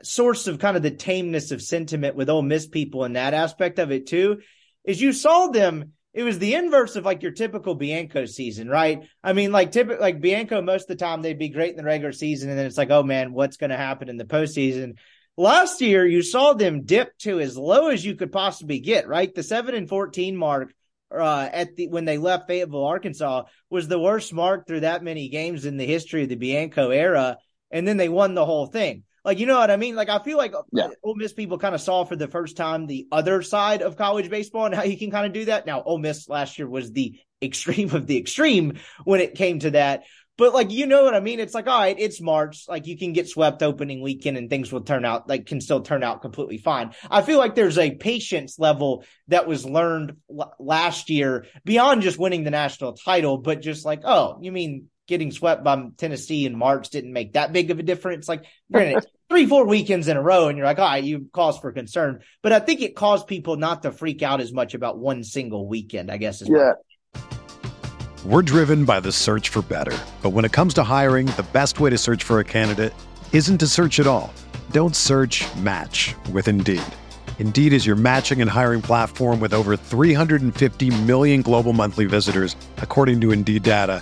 source of kind of the tameness of sentiment with Ole Miss people in that aspect of it too, is you saw them. It was the inverse of like your typical Bianco season, right? I mean, like typical like Bianco, most of the time they'd be great in the regular season, and then it's like, oh man, what's going to happen in the postseason? Last year, you saw them dip to as low as you could possibly get, right? The seven and fourteen mark uh, at the when they left Fayetteville, Arkansas, was the worst mark through that many games in the history of the Bianco era, and then they won the whole thing. Like, you know what I mean? Like, I feel like uh, yeah. Ole Miss people kind of saw for the first time the other side of college baseball and how you can kind of do that. Now, Ole Miss last year was the extreme of the extreme when it came to that. But like, you know what I mean? It's like, all right, it's March. Like you can get swept opening weekend and things will turn out, like can still turn out completely fine. I feel like there's a patience level that was learned l- last year beyond just winning the national title, but just like, oh, you mean getting swept by Tennessee in March didn't make that big of a difference. Like, granted, three, four weekends in a row, and you're like, all right, you cause for concern. But I think it caused people not to freak out as much about one single weekend, I guess. yeah. We're driven by the search for better. But when it comes to hiring, the best way to search for a candidate isn't to search at all. Don't search match with Indeed. Indeed is your matching and hiring platform with over 350 million global monthly visitors, according to Indeed data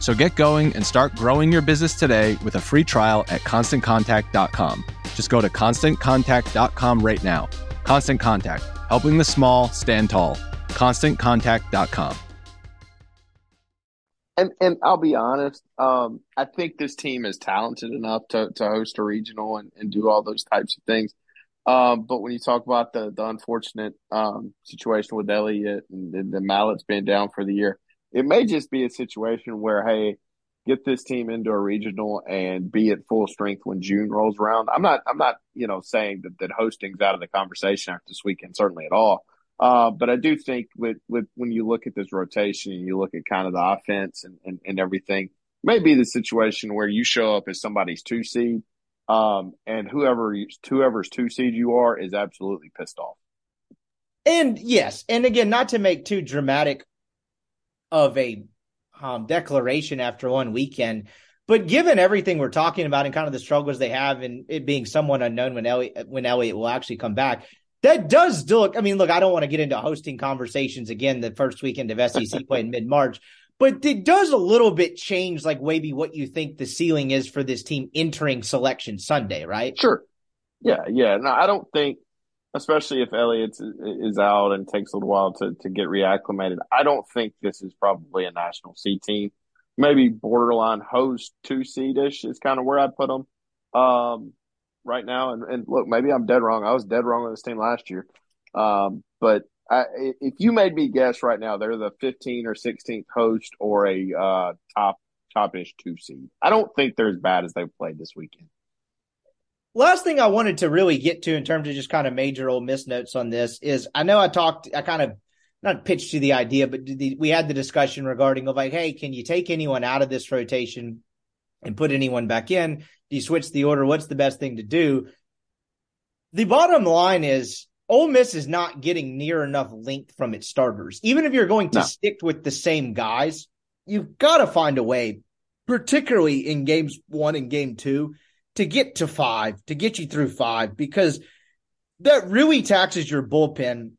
So get going and start growing your business today with a free trial at constantcontact.com. Just go to constantcontact.com right now. Constant Contact, helping the small stand tall. ConstantContact.com. And and I'll be honest, um, I think this team is talented enough to, to host a regional and, and do all those types of things. Um, but when you talk about the the unfortunate um, situation with Elliott and, and the Mallitz being down for the year, it may just be a situation where hey, get this team into a regional and be at full strength when June rolls around. I'm not I'm not you know saying that that hosting's out of the conversation after this weekend, certainly at all. Uh, but I do think with, with when you look at this rotation and you look at kind of the offense and, and, and everything, maybe the situation where you show up as somebody's two seed, um, and whoever whoever's two seed you are is absolutely pissed off. And yes, and again, not to make too dramatic of a um, declaration after one weekend, but given everything we're talking about and kind of the struggles they have and it being somewhat unknown when Elliot, when Elliot will actually come back, that does look. I mean, look, I don't want to get into hosting conversations again the first weekend of SEC play in mid March, but it does a little bit change, like maybe what you think the ceiling is for this team entering Selection Sunday, right? Sure. Yeah, yeah. No, I don't think, especially if Elliott is out and takes a little while to to get reacclimated. I don't think this is probably a national C team. Maybe borderline host two seedish is kind of where I'd put them. Um, right now. And, and look, maybe I'm dead wrong. I was dead wrong on this team last year. Um, but I, if you made me guess right now, they're the 15 or 16th host or a uh, top top-ish two seed. I don't think they're as bad as they've played this weekend. Last thing I wanted to really get to in terms of just kind of major Ole Miss notes on this is I know I talked, I kind of not pitched to the idea, but the, we had the discussion regarding of like, hey, can you take anyone out of this rotation and put anyone back in? Do you switch the order? What's the best thing to do? The bottom line is Ole Miss is not getting near enough length from its starters. Even if you're going to no. stick with the same guys, you've got to find a way, particularly in games one and game two, to get to five, to get you through five, because that really taxes your bullpen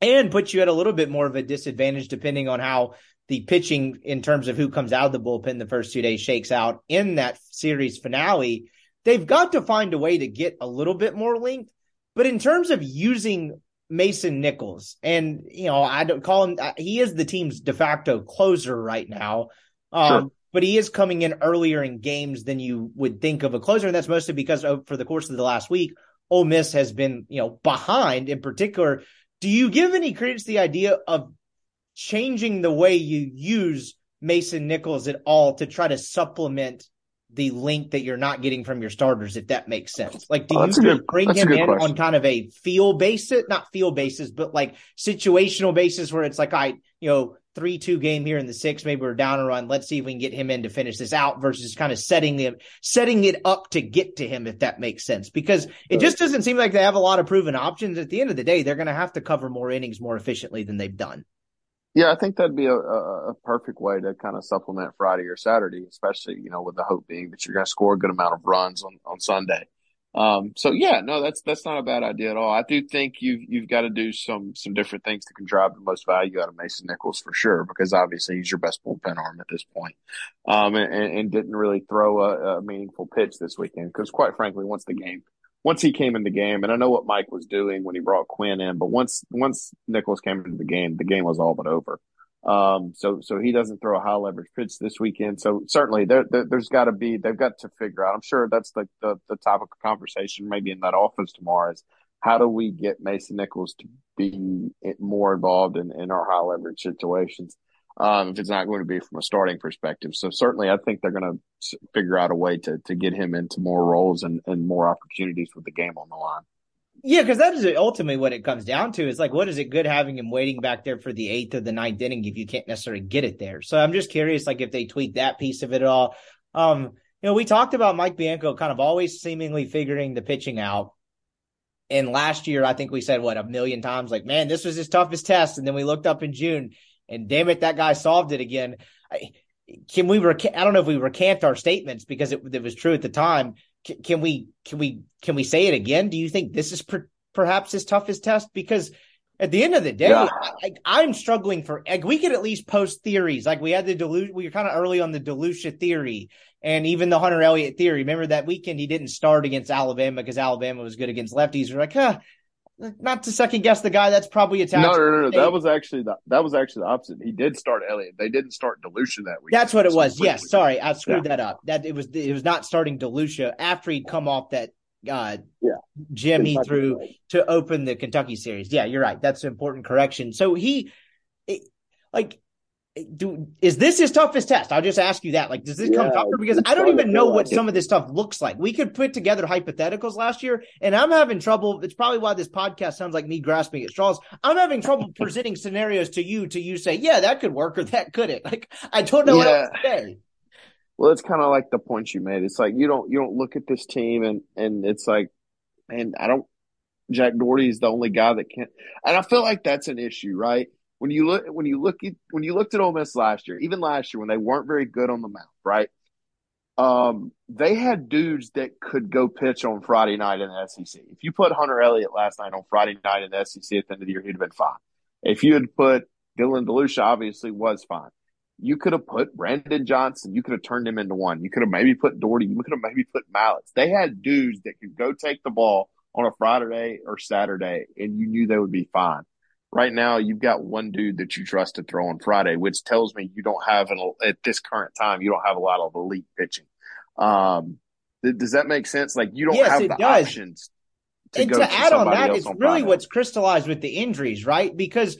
and puts you at a little bit more of a disadvantage depending on how the pitching in terms of who comes out of the bullpen the first two days shakes out in that series finale, they've got to find a way to get a little bit more length. But in terms of using Mason Nichols, and you know, I don't call him, he is the team's de facto closer right now. Um, sure. But he is coming in earlier in games than you would think of a closer, and that's mostly because of, for the course of the last week, Ole Miss has been, you know, behind. In particular, do you give any credence to the idea of changing the way you use Mason Nichols at all to try to supplement the link that you're not getting from your starters, if that makes sense. Like, do oh, you good, bring him in question. on kind of a feel basis, not feel basis, but like situational basis where it's like, I, you know, three two game here in the six, maybe we're down a run. Let's see if we can get him in to finish this out versus kind of setting the setting it up to get to him, if that makes sense. Because it just doesn't seem like they have a lot of proven options. At the end of the day, they're going to have to cover more innings more efficiently than they've done. Yeah, I think that'd be a, a, perfect way to kind of supplement Friday or Saturday, especially you know with the hope being that you're going to score a good amount of runs on, on Sunday. Um, so yeah, no, that's that's not a bad idea at all. I do think you've you've got to do some some different things to drive the most value out of Mason Nichols for sure, because obviously he's your best bullpen arm at this point. Um, and, and didn't really throw a, a meaningful pitch this weekend because quite frankly, once the game once he came in the game, and I know what Mike was doing when he brought Quinn in, but once once Nichols came into the game, the game was all but over. Um, so so he doesn't throw a high leverage pitch this weekend. So certainly there, there has got to be they've got to figure out. I'm sure that's the, the the topic of conversation maybe in that office tomorrow is how do we get Mason Nichols to be more involved in, in our high leverage situations um, if it's not going to be from a starting perspective. So certainly, I think they're going to figure out a way to to get him into more roles and, and more opportunities with the game on the line. Yeah, because that is ultimately what it comes down to. Is like, what is it good having him waiting back there for the eighth or the ninth inning if you can't necessarily get it there? So I'm just curious, like, if they tweak that piece of it at all. Um, you know, we talked about Mike Bianco kind of always seemingly figuring the pitching out. And last year, I think we said what a million times, like, man, this was his toughest test. And then we looked up in June and damn it, that guy solved it again. I, can we? Rec- I don't know if we recant our statements because it, it was true at the time. Can we? Can we? Can we say it again? Do you think this is perhaps his toughest test because at the end of the day, Yeah. I, am struggling for. Like, we could at least post theories. Like we had the Delu, we were kind of early on the Delucia theory, and even the Hunter Elliott theory. Remember that weekend he didn't start against Alabama because Alabama was good against lefties. We're like, huh, not to second guess the guy. That's probably a No, no, no, no. That was actually the, that was actually the opposite. He did start Elliott. They didn't start Delucia that week. That's what it was. Yes, sorry, I screwed that up. That it was it was not starting Delucia after he'd come off that uh Yeah. gym he threw play. to open the Kentucky series. Yeah, you're right. That's an important correction. So he it, like do is this his toughest test? I'll just ask you that. Like, does this come tougher? Because I don't even know what some of this stuff looks like. We could put together hypotheticals last year, and I'm having trouble. It's probably why this podcast sounds like me grasping at straws. I'm having trouble presenting scenarios to you to you say, yeah, that could work or that couldn't. Like, I don't know what Yeah. else to say. Well, it's kind of like the point you made. It's like you don't you don't look at this team and and it's like, and I don't. Jack Dougherty is the only guy that can, and I feel like that's an issue, right? When you look when you look at when you looked at Ole Miss last year, even last year when they weren't very good on the mound, right? Um, they had dudes that could go pitch on Friday night in the SEC. If you put Hunter Elliott last night on Friday night in the SEC at the end of the year, he'd have been fine. If you had put Dylan DeLucia, obviously was fine. You could have put Brandon Johnson. You could have turned him into one. You could have maybe put Dougherty. You could have maybe put Mallitz. They had dudes that could go take the ball on a Friday or Saturday, and you knew they would be fine. Right now, you've got one dude that you trust to throw on Friday, which tells me you don't have an at this current time you don't have a lot of elite pitching. Um, th- does that make sense? Like you don't Yes, have the does. options to and go to to add on that, it's on really Friday. what's crystallized with the injuries, right? Because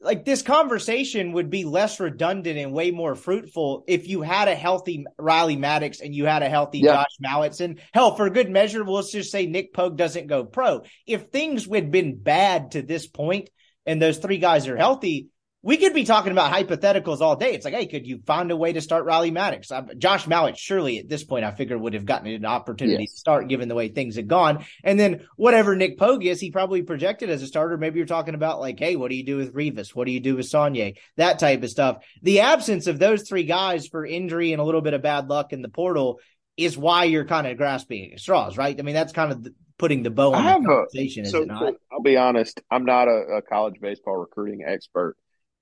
like this conversation would be less redundant and way more fruitful if you had a healthy Riley Maddox and you had a healthy Yeah. Josh Mallitz. And hell, for good measure, let's just say Nick Pogue doesn't go pro. If things had been bad to this point and those three guys are healthy, we could be talking about hypotheticals all day. It's like, hey, could you find a way to start Riley Maddox? Uh, Josh Mallitz, surely at this point, I figure would have gotten an opportunity Yes. to start given the way things had gone. And then whatever Nick Pogue is, he probably projected as a starter. Maybe you're talking about like, hey, what do you do with Rivas? What do you do with Saunier? That type of stuff. The absence of those three guys for injury and a little bit of bad luck in the portal is why you're kind of grasping at straws, right? I mean, that's kind of the, putting the bow I on have the a- conversation, is so, it not? so I'll be honest. I'm not a, a college baseball recruiting expert,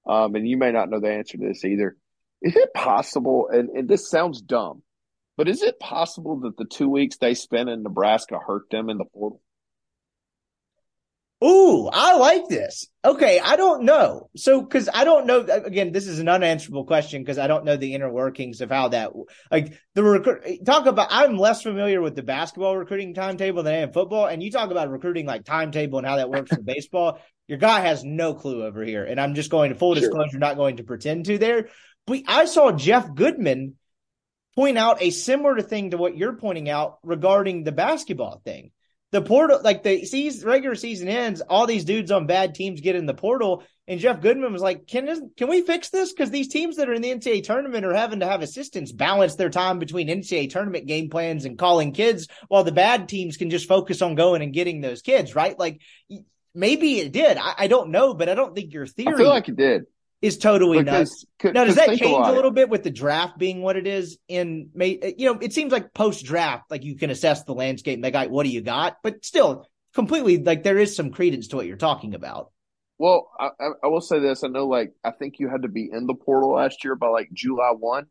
um, and you may not know the answer to this either. Is it possible? And, and this sounds dumb, but is it possible that the two weeks they spent in Nebraska hurt them in the portal? Ooh, I like this. Okay, I don't know. So, because I don't know. Again, this is an unanswerable question because I don't know the inner workings of how that. Like the recruit. Talk about. I'm less familiar with the basketball recruiting timetable than I am football. And you talk about recruiting like timetable and how that works for baseball. Your guy has no clue over here, and I'm just going to full Sure. disclosure, not going to pretend to there. But I saw Jeff Goodman point out a similar thing to what you're pointing out regarding the basketball thing the portal, like the season, regular season ends, all these dudes on bad teams get in the portal. And Jeff Goodman was like, "Can this, can we fix this? Because these teams that are in the NCAA tournament are having to have assistants balance their time between NCAA tournament game plans and calling kids, while the bad teams can just focus on going and getting those kids, right? Like maybe it did. I, I don't know, but I don't think your I theory feel like it did is totally nuts. Now, does that change a it. little bit with the draft being what it is? In May, you know, it seems like post draft, like you can assess the landscape. And got, what do you got? But still, completely, like there is some credence to what you're talking about. Well, I, I, will say this. I know, like, I think you had to be in the portal last year by like July 1.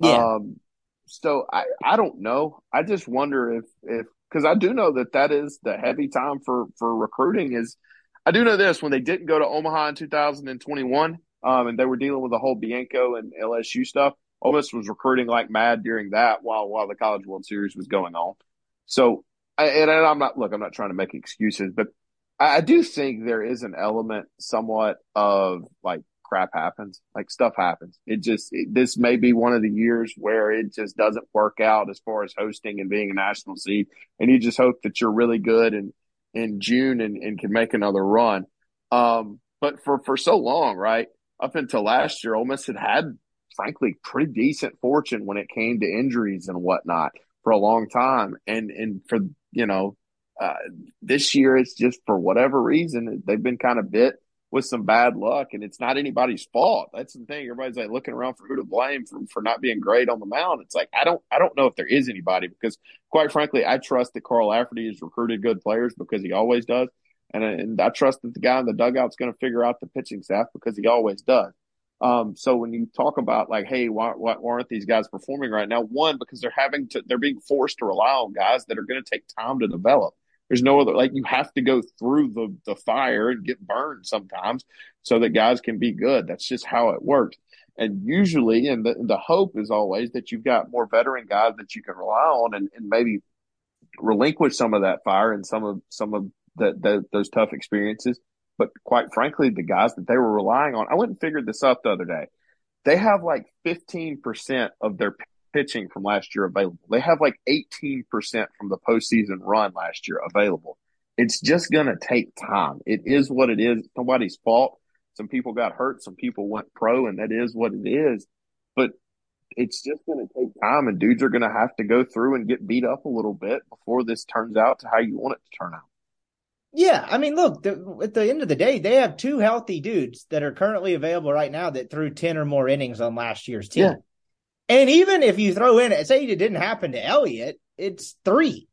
Yeah, Um, so I, I don't know. I just wonder if, if, cause I do know that that is the heavy time for, for recruiting is, I do know this when they didn't go to Omaha in 2021, um, and they were dealing with the whole Bianco and LSU stuff. Ole Miss was recruiting like mad during that while, while the College World Series was going on. So, I, and I'm not, look, I'm not trying to make excuses, but I, I do think there is an element somewhat of like crap happens, like stuff happens. It just, it, this may be one of the years where it just doesn't work out as far as hosting and being a national seed. And you just hope that you're really good in, in June and, and can make another run. Um, but for, for so long, right? Up until last year, Ole Miss had had, frankly, pretty decent fortune when it came to injuries and whatnot for a long time. And, and for, you know, uh, this year it's just for whatever reason, they've been kind of bit with some bad luck and it's not anybody's fault. That's the thing. Everybody's like looking around for who to blame for, for not being great on the mound. It's like, I don't, I don't know if there is anybody because quite frankly, I trust that Carl Lafferty has recruited good players because he always does. And and I trust that the guy in the dugout's going to figure out the pitching staff because he always does. Um, so when you talk about like, hey, why, why aren't these guys performing right now? One, because they're having to, they're being forced to rely on guys that are going to take time to develop. There's no other like you have to go through the the fire and get burned sometimes so that guys can be good. That's just how it works. And usually, and the the hope is always that you've got more veteran guys that you can rely on and, and maybe relinquish some of that fire and some of some of those tough experiences. But quite frankly, the guys that they were relying on, I went and figured this out the other day. They have like 15% of their pitching from last year available. They have like 18% from the postseason run last year available. It's just going to take time. It is what it is. nobody's fault. Some people got hurt. Some people went pro, and that is what it is. But it's just going to take time, and dudes are going to have to go through and get beat up a little bit before this turns out to how you want it to turn out. Yeah, I mean, look, the, at the end of the day, they have two healthy dudes that are currently available right now that threw 10 or more innings on last year's team. Yeah. And even if you throw in, say it didn't happen to Elliott, it's three.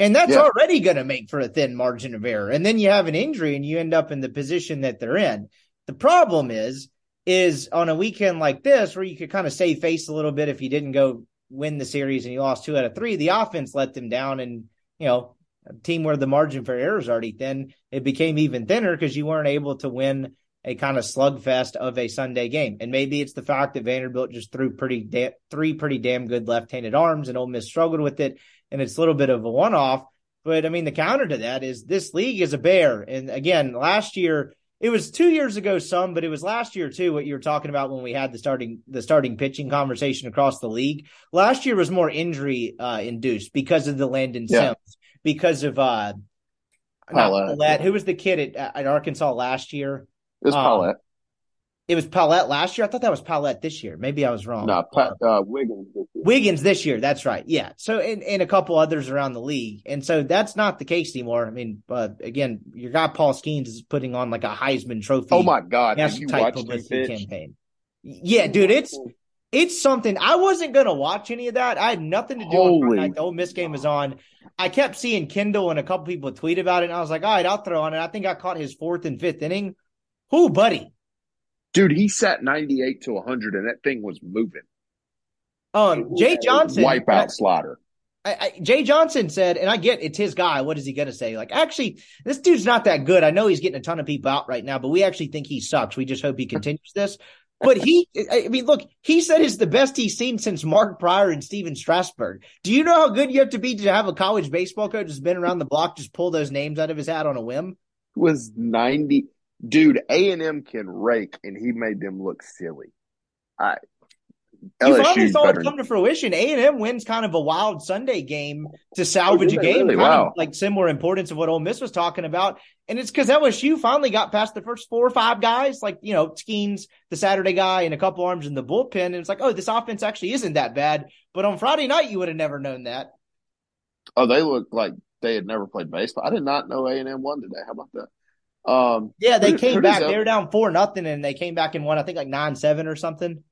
And that's yeah. already going to make for a thin margin of error. And then you have an injury and you end up in the position that they're in. The problem is, is on a weekend like this where you could kind of save face a little bit if you didn't go win the series and you lost two out of three, the offense let them down. And, you know, team where the margin for error is already thin, it became even thinner because you weren't able to win a kind of slugfest of a Sunday game. And maybe it's the fact that Vanderbilt just threw pretty da- three pretty damn good left-handed arms, and Ole Miss struggled with it, and it's a little bit of a one-off. But I mean, the counter to that is this league is a bear. And again, last year it was two years ago, some, but it was last year too. What you were talking about when we had the starting the starting pitching conversation across the league. Last year was more injury uh, induced because of the Landon yeah. Sims, because of uh, Pallette. Pallette. Who was the kid at, at Arkansas last year? It was um, Pallette. It was Pallette last year. I thought that was Pallette this year. Maybe I was wrong. No, pa- uh, Wiggins. This year. Wiggins this year. That's right. Yeah. So and, and a couple others around the league, and so that's not the case anymore. I mean, but again, your guy Paul Skenes is putting on like a Heisman Trophy. Oh my God! Have you publicity campaign. Yeah, dude, it's it's something. I wasn't gonna watch any of that. I had nothing to do with like the Ole Miss game was on. I kept seeing Kendall and a couple people tweet about it, and I was like, all right, I'll throw on it. I think I caught his fourth and fifth inning. Who, buddy? Dude, he sat 98 to 100 and that thing was moving. Um, Jay Johnson. Wipeout slider. I, I, Jay Johnson said, and I get it's his guy. What is he going to say? Like, actually, this dude's not that good. I know he's getting a ton of people out right now, but we actually think he sucks. We just hope he continues this. But he, I mean, look, he said it's the best he's seen since Mark Prior and Stephen Strasburg. Do you know how good you have to be to have a college baseball coach who's been around the block just pull those names out of his hat on a whim? Was 90 dude, A and M can rake, and he made them look silly. I you finally saw it come to fruition. A and M wins kind of a wild Sunday game to salvage oh, a game, really? wow. like similar importance of what Ole Miss was talking about. And it's because LSU finally got past the first four or five guys, like you know Skenes, the Saturday guy, and a couple arms in the bullpen. And it's like, oh, this offense actually isn't that bad. But on Friday night, you would have never known that. Oh, they looked like they had never played baseball. I did not know A and M won today. How about that? Um, yeah, they came back. They were down four nothing, and they came back and won. I think like nine seven or something.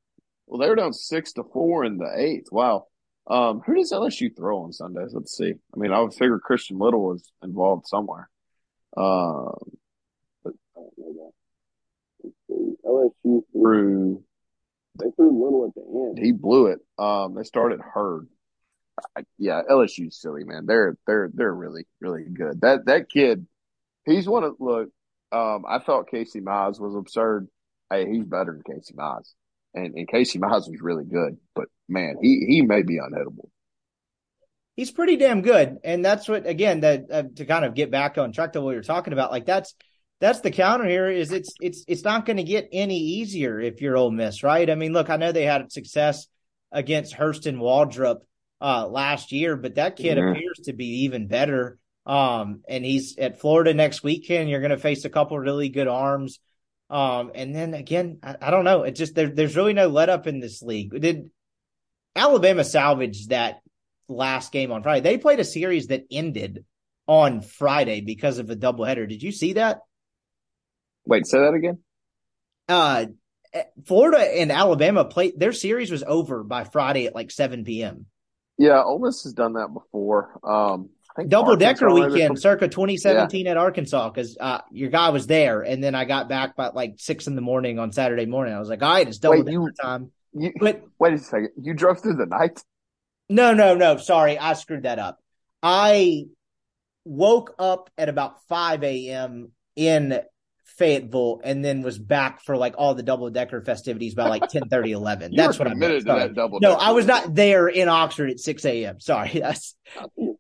Well, they were down six to four in the eighth. Wow. Um, who does LSU throw on Sundays? Let's see. I mean, I would figure Christian Little was involved somewhere. Um, but LSU threw. They threw Little at the end. He blew it. Um, they started Hurd. I, yeah, LSU's silly, man. They're they're they're really really good. That that kid he's one of look. Um, I thought Casey Mize was absurd. Hey, he's better than Casey Mize, and and Casey Mize was really good. But man, he he may be unhittable. He's pretty damn good, and that's what again that uh, to kind of get back on track to what were talking about. Like that's that's the counter here. Is it's it's it's not going to get any easier if you're Ole Miss, right? I mean, look, I know they had success against Hurston Waldrep uh, last year, but that kid mm-hmm. appears to be even better. Um, and he's at Florida next weekend. You're going to face a couple really good arms. Um, and then again, I, I don't know. It just there, there's really no let up in this league. Did Alabama salvage that last game on Friday? They played a series that ended on Friday because of a doubleheader. Did you see that? Wait, say that again. Uh, Florida and Alabama played their series was over by Friday at like 7 p.m. Yeah, Ole Miss has done that before. Um, double decker weekend, circa 2017 at Arkansas, because uh, your guy was there, and then I got back by like six in the morning on Saturday morning. I was like, all right, it's double Wait, decker you- time. You, But wait a second. You drove through the night? no, no, no, sorry, I screwed that up. I woke up at about 5 a.m. in Fayetteville and then was back for like all the double decker festivities by like 10 30, 11. You That's what I meant. to that double. No. I was not there in Oxford at 6 a.m. Sorry. That's were-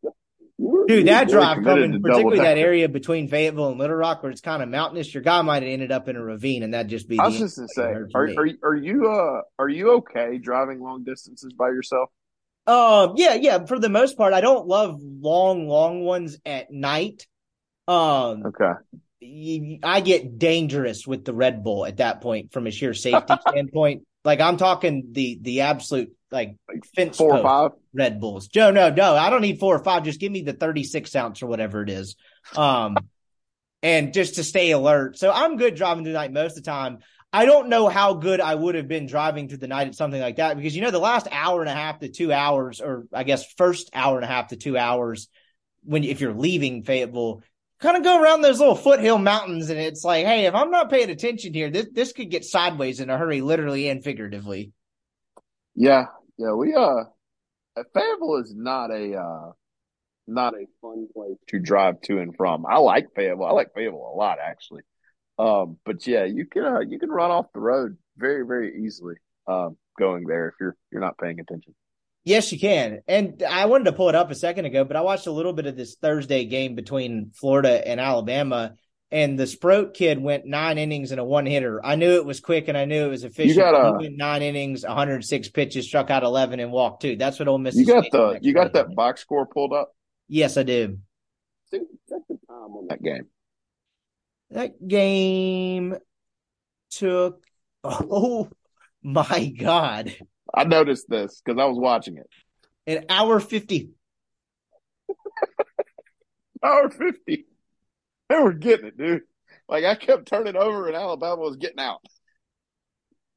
Dude, that drive coming, particularly that area between Fayetteville and Little Rock, where it's kind of mountainous, your guy might have ended up in a ravine, and that'd just be. I was just gonna say, of it for are, are are you uh are you okay driving long distances by yourself? Um, yeah, yeah. For the most part, I don't love long, long ones at night. Um, Okay. I get dangerous with the Red Bull at that point from a sheer safety standpoint. Like I'm talking the the absolute like fence Four or five. Red Bulls. Joe, no, no, I don't need four or five. Just give me the 36 ounce or whatever it is. Um, and just to stay alert. So I'm good driving through the night most of the time. I don't know how good I would have been driving through the night at something like that because you know the last hour and a half to two hours, or I guess first hour and a half to two hours, when if you're leaving Fayetteville, kind of go around those little foothill mountains, and it's like, hey, if I'm not paying attention here, this this could get sideways in a hurry, literally and figuratively. Yeah, yeah. We uh, Fayetteville is not a uh, not a fun place to drive to and from. I like Fayetteville. I like Fayetteville a lot actually. Um, but yeah, you can uh, you can run off the road very very easily. Um, going there if you're you're not paying attention. Yes, you can. And I wanted to pull it up a second ago, but I watched a little bit of this Thursday game between Florida and Alabama, and the Sproat kid went nine innings and a one hitter. I knew it was quick and I knew it was efficient. gotta- he went nine innings, 106 pitches, struck out 11, and walked two. That's what Ole Miss. You got the you got that box score pulled up. Yes, I do. Check check the time on that game. That game took. Oh my God. I noticed this because I was watching it. An hour 50. Hour fifty. They were getting it, dude. Like I kept turning over and Alabama was getting out.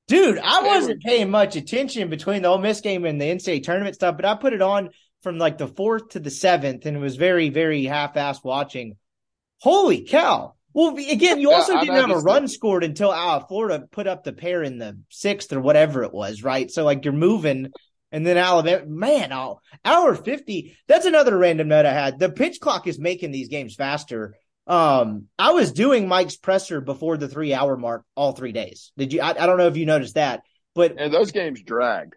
Dude, I They wasn't paying much attention between the Ole Miss game and the NCAA tournament stuff, but I put it on from like the fourth to the seventh, and it was very, very half-assed watching. Holy cow! Well, again, you also didn't have a run scored until uh, Florida put up the pair in the sixth or whatever it was, right? So like you're moving, and then Alabama, man, oh, hour fifty. That's another random note I had. The pitch clock is making these games faster. Um, I was doing Mike's presser before the three hour mark all three days. Did you? I, I don't know if you noticed that, but And those games drag.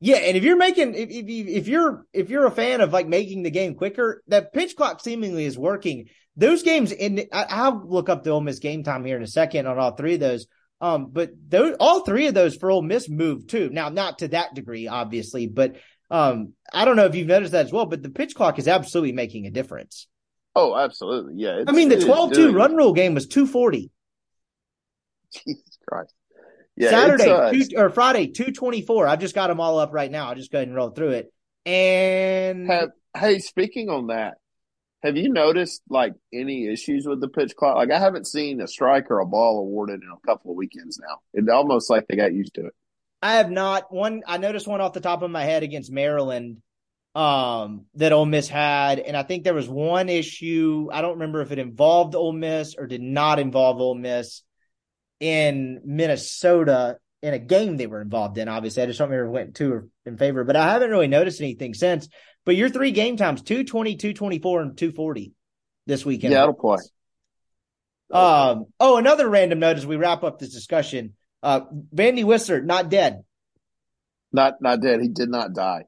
yeah. And if you're making, if, if you, if you're, if you're a fan of like making the game quicker, that pitch clock seemingly is working. Those games in, I, I'll look up the Ole Miss game time here in a second on all three of those. Um, but those, all three of those for Ole Miss moved too. Now, not to that degree, obviously, but um, I don't know if you've noticed that as well, but the pitch clock is absolutely making a difference. Oh, absolutely. Yeah. I mean, the it's 12 2 run rule game was 240. Jesus Christ. Yeah, Saturday uh, two, or Friday, 224. I've just got them all up right now. I'll just go ahead and roll through it. And have hey, speaking on that, have you noticed like any issues with the pitch clock? Like I haven't seen a strike or a ball awarded in a couple of weekends now. It's almost like they got used to it. I have not one. I noticed one off the top of my head against Maryland um, that Ole Miss had, and I think there was one issue. I don't remember if it involved Ole Miss or did not involve Ole Miss in Minnesota in a game they were involved in. Obviously, I just don't remember if it went two or in favor, but I haven't really noticed anything since. But your three game times 220, 224, and 240 this weekend. Yeah, it'll play. Um, oh, another random note as we wrap up this discussion. Uh, Vandy Whistler, not dead. Not not dead. He did not die.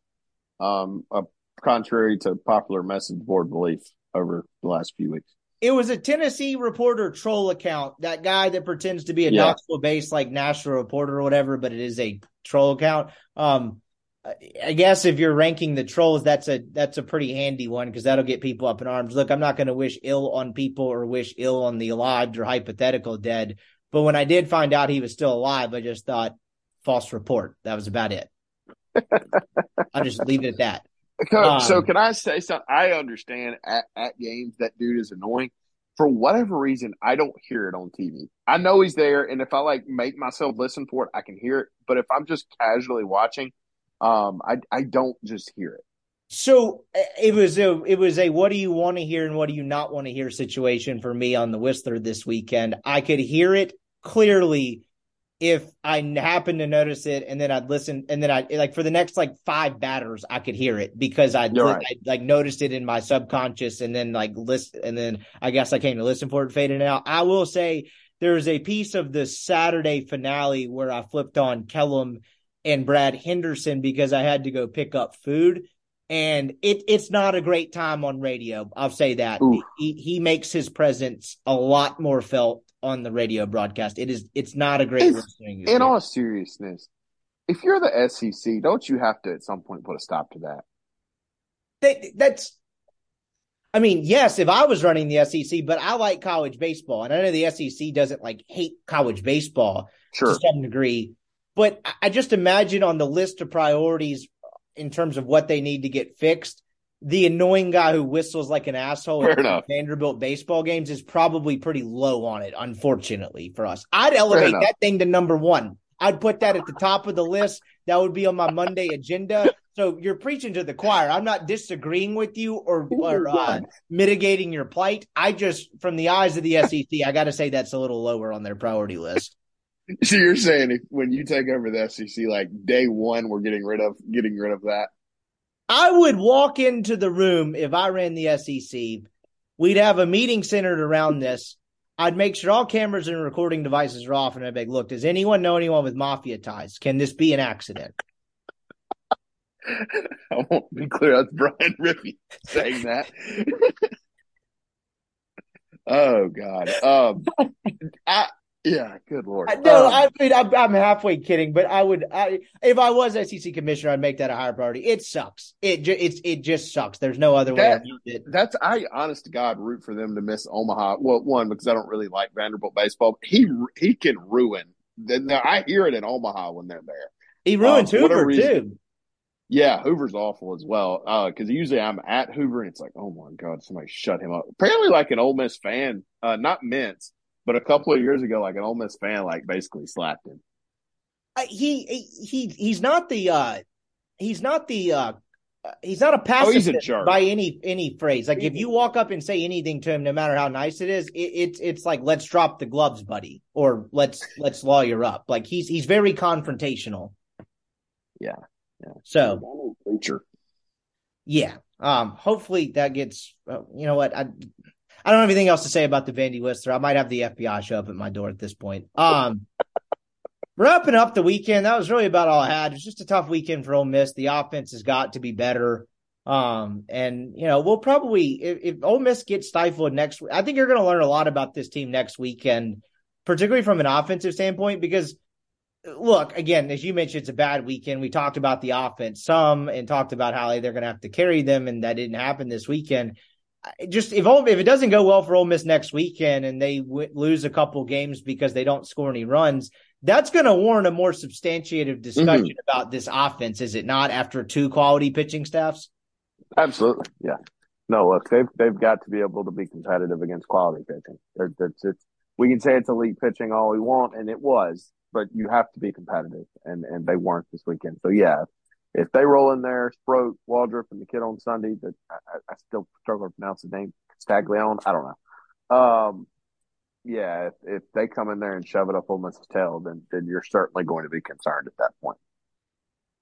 Um, uh, contrary to popular message board belief over the last few weeks. It was a Tennessee reporter troll account. That guy that pretends to be a Yeah. Knoxville based like national reporter or whatever, but it is a troll account. Um, I- I guess if you're ranking the trolls, that's a that's a pretty handy one because that'll get people up in arms. Look, I'm not going to wish ill on people or wish ill on the alive or hypothetical dead. But when I did find out he was still alive, I just thought false report. That was about it. I'll just leave it at that. So, so Um, can I say something? I understand at, at games that dude is annoying. For whatever reason, I don't hear it on TV. I know he's there, and if I like make myself listen for it, I can hear it. But if I'm just casually watching, um, I I don't just hear it. So uh, it was a it was a what do you want to hear and what do you not want to hear situation for me on the Whistler this weekend. I could hear it clearly if I happened to notice it and then I'd listen and then I like for the next like five batters I could hear it because I'd, right. Like noticed it in my subconscious and then like list and then I guess I came to listen for it fading out. I will say there's a piece of the Saturday finale where I flipped on Kellum and Brad Henderson because I had to go pick up food. And it it's not a great time on radio. I'll say that. Ooh. He he makes his presence a lot more felt on the radio broadcast. It is it's not a great. In all seriousness, if you're the SEC, don't you have to at some point put a stop to that? that, that's I mean, yes, if I was running the SEC, but I like college baseball, and I know the SEC doesn't like hate college baseball Sure. to some degree, but I just imagine on the list of priorities in terms of what they need to get fixed, the annoying guy who whistles like an asshole Fair at enough. Vanderbilt baseball games is probably pretty low on it, unfortunately for us. I'd elevate that thing to number one. I'd put that at the top of the list. That would be on my Monday agenda. So you're preaching to the choir. I'm not disagreeing with you or, or uh, mitigating your plight. I just, from the eyes of the SEC, I got to say that's a little lower on their priority list. So you're saying if when you take over the SEC, like day one, we're getting rid of getting rid of that. I would walk into the room if I ran the SEC. We'd have a meeting centered around this. I'd make sure all cameras and recording devices are off, and I'd be like, "Look, does anyone know anyone with mafia ties? Can this be an accident?" I won't be clear. That's Brian Rippee saying that. oh God. Um. I yeah. Good Lord. I- No, Um, I mean I'm, I'm halfway kidding, but I would, I, if I was SEC commissioner, I'd make that a higher priority. It sucks. It ju- it's it just sucks. There's no other way That- it. that's I honest to God root for them to miss Omaha. Well, one because I don't really like Vanderbilt baseball. He he can ruin. Then I hear it in Omaha when they're there. He ruined um, Hoover reason- too. Yeah, Hoover's awful as well. Because usually I'm at Hoover and it's like, oh my god, somebody shut him up. Apparently, like an Ole Miss fan, uh, not Mintz, but a couple of years ago, like an Ole Miss fan, like basically slapped him. Uh, he he he's not the uh he's not the uh he's not a Oh, pacifist charge. by any any phrase. Like if you walk up and say anything to him, no matter how nice it is, it, it's it's like let's drop the gloves, buddy, or let's let's lawyer up. Like he's he's very confrontational. Yeah, yeah. So preacher. yeah, um, hopefully that gets. Uh, you know what I. I don't have anything else to say about the Vandy Whistler. I might have the FBI show up at my door at this point. Um, wrapping up the weekend, that was really about all I had. It was just a tough weekend for Ole Miss. The offense has got to be better. Um, and you know, we'll probably if, if Ole Miss gets stifled next, I think you're going to learn a lot about this team next weekend, particularly from an offensive standpoint. Because look, again, as you mentioned, it's a bad weekend. We talked about the offense some and talked about how they're going to have to carry them, and that didn't happen this weekend. Just if Ole, if it doesn't go well for Ole Miss next weekend and they w- lose a couple games because they don't score any runs, that's going to warrant a more substantiated mm-hmm. discussion about this offense, is it not? After two quality pitching staffs. Absolutely. Yeah. No, look, they've they've got to be able to be competitive against quality pitching. There- It's, it's, we can say it's elite pitching all we want, and it was, but you have to be competitive, and and they weren't this weekend. So yeah, if they roll in there, Sproat, Waldrep, and the kid on Sunday, that I, I- still struggle to pronounce his name, Staglione. I don't know. Um, yeah, if, if they come in there and shove it up Ole Miss's tail, then then you're certainly going to be concerned at that point.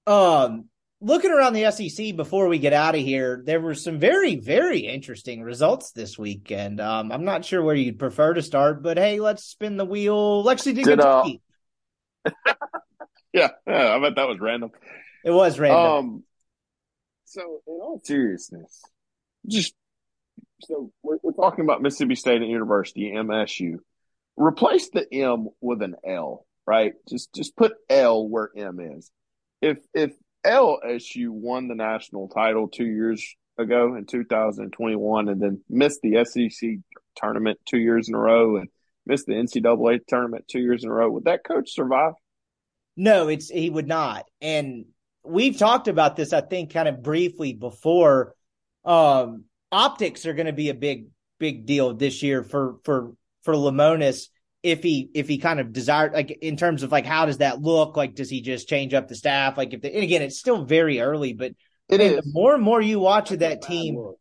Um, looking around the SEC before we get out of here, there were some very, very interesting results this weekend. Um, I'm not sure where you'd prefer to start, but hey, let's spin the wheel. Lexington, Did, uh, Kentucky. Yeah, yeah. I bet that was random. It was random. Um, so in all seriousness, just so we're, we're talking about Mississippi State University, MSU. Replace the M with an L, right? Just just put L where M is. If if LSU won the national title two years ago in 2021, and then missed the SEC tournament two years in a row, and missed the NCAA tournament two years in a row, would that coach survive? No, it's he would not. And we've talked about this, I think, kind of briefly before. Um, optics are going to be a big, big deal this year for for for Lemonis if he if he kind of desired like in terms of like how does that look? Like, does he just change up the staff? Like, if the, and again, it's still very early, but It and is. The more and more you watch of that team,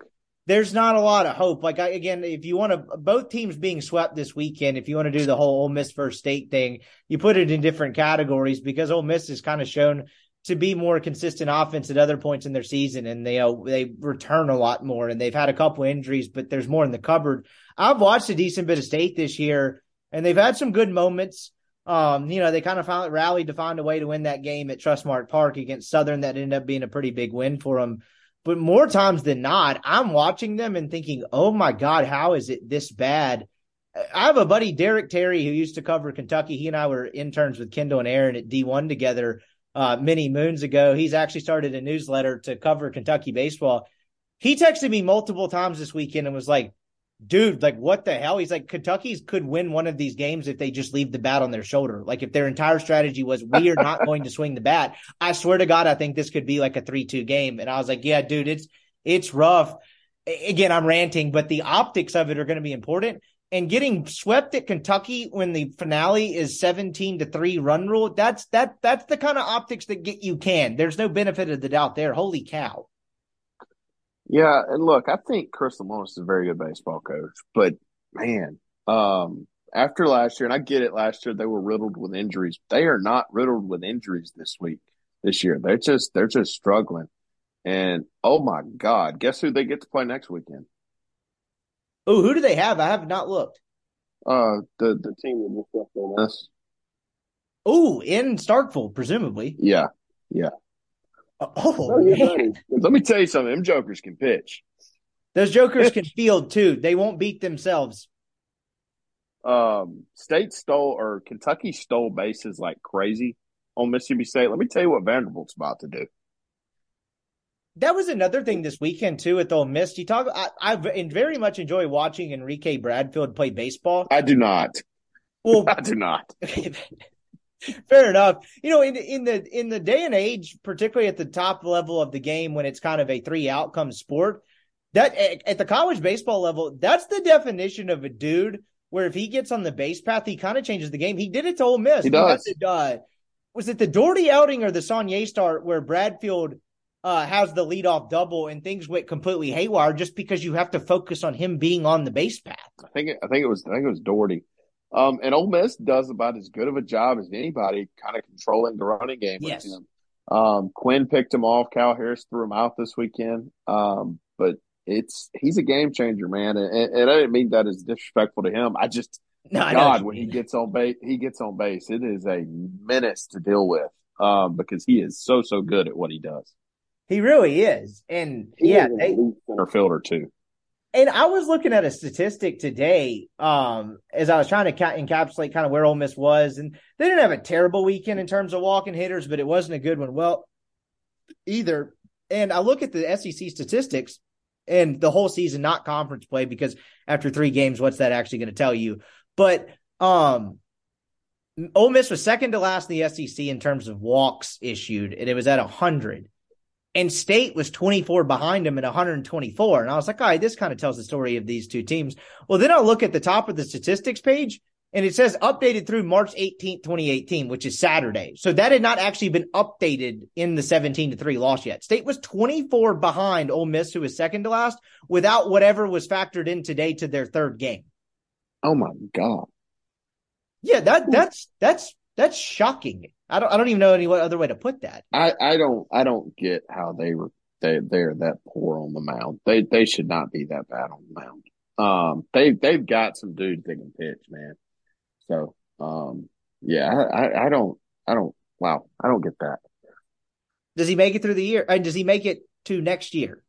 there's not a lot of hope. Like I, again, if you want to, both teams being swept this weekend, if you want to do the whole Ole Miss first state thing, you put it in different categories because Ole Miss has kind of shown to be more consistent offense at other points in their season, and they uh, they return a lot more, and they've had a couple injuries, but there's more in the cupboard. I've watched a decent bit of state this year, and they've had some good moments. Um, you know, they kind of found rallied to find a way to win that game at Trustmark Park against Southern. That ended up being a pretty big win for them. But more times than not, I'm watching them and thinking, oh my God, how is it this bad? I have a buddy, Derek Terry, who used to cover Kentucky. He and I were interns with Kendall and Aaron at D1 together uh, many moons ago. He's actually started a newsletter to cover Kentucky baseball. He texted me multiple times this weekend and was like, dude, like what the hell? He's like, Kentucky's could win one of these games if they just leave the bat on their shoulder. Like if their entire strategy was we are not going to swing the bat. I swear to God, I think this could be like a three two game. And I was like, yeah, dude, it's it's rough. Again, I'm ranting, but the optics of it are going to be important. And getting swept at Kentucky when the finale is 17 to 3 run rule, that's that that's the kind of optics that get you can. There's no benefit of the doubt there. Holy cow. Yeah, and look, I think Chris Lemonis is a very good baseball coach, but man, um, after last year, and I get it, last year they were riddled with injuries. They are not riddled with injuries this week, this year. They're just they're just struggling. And oh my God, guess who they get to play next weekend? Oh, who do they have? I have not looked. Uh, the the team that just left on us. Oh, in Starkville, presumably. Yeah, yeah. Oh, oh man. Let me tell you something. Them jokers can pitch. Those jokers can field too. They won't beat themselves. Um, State stole or Kentucky stole bases like crazy on Mississippi State. Let me tell you what Vanderbilt's about to do. That was another thing this weekend too at the Ole Miss. You talk. I, I very much enjoy watching Enrique Bradfield play baseball. I do not. Well, I do not. Fair enough. You know, in in the in the day and age, particularly at the top level of the game, when it's kind of a three outcome sport, that at the college baseball level, that's the definition of a dude. Where if he gets on the base path, he kind of changes the game. He did it to Ole Miss. He does. It, uh, was it the Dougherty outing or the Saunier start where Bradfield uh, has the leadoff double and things went completely haywire just because you have to focus on him being on the base path? I think it, I think it was I think it was Dougherty. Um, and Ole Miss does about as good of a job as anybody, kind of controlling the running game yes. with him. Um, Quinn picked him off. Cal Harris threw him out this weekend. Um, but it's he's a game changer, man, and, and I didn't mean that as disrespectful to him. I just no, God, when he gets on base, he gets on base. It is a menace to deal with um, because he is so so good at what he does. He really is, and he yeah, is they, center fielder too. And I was looking at a statistic today um, as I was trying to ca- encapsulate kind of where Ole Miss was, and they didn't have a terrible weekend in terms of walking hitters, but it wasn't a good one. Well, either. And I look at the SEC statistics and the whole season, not conference play, because after three games, what's that actually going to tell you? But um, Ole Miss was second to last in the SEC in terms of walks issued, and it was at 100 and State was 24 behind him at 124. And I was like, all right, this kind of tells the story of these two teams. Well, then I'll look at the top of the statistics page and it says updated through March 18th, 2018, which is Saturday. So that had not actually been updated in the 17 to 3 loss yet. State was 24 behind Ole Miss, who was second to last, without whatever was factored in today to their third game. Oh my God. Yeah, that that's that's that's shocking. I don't I don't even know any other way to put that. I, I don't I don't get how they were they they're that poor on the mound. They they should not be that bad on the mound. Um they they've got some dudes that can pitch, man. So um yeah, I, I, I don't I don't wow, I don't get that. Does he make it through the year? And does he make it to next year?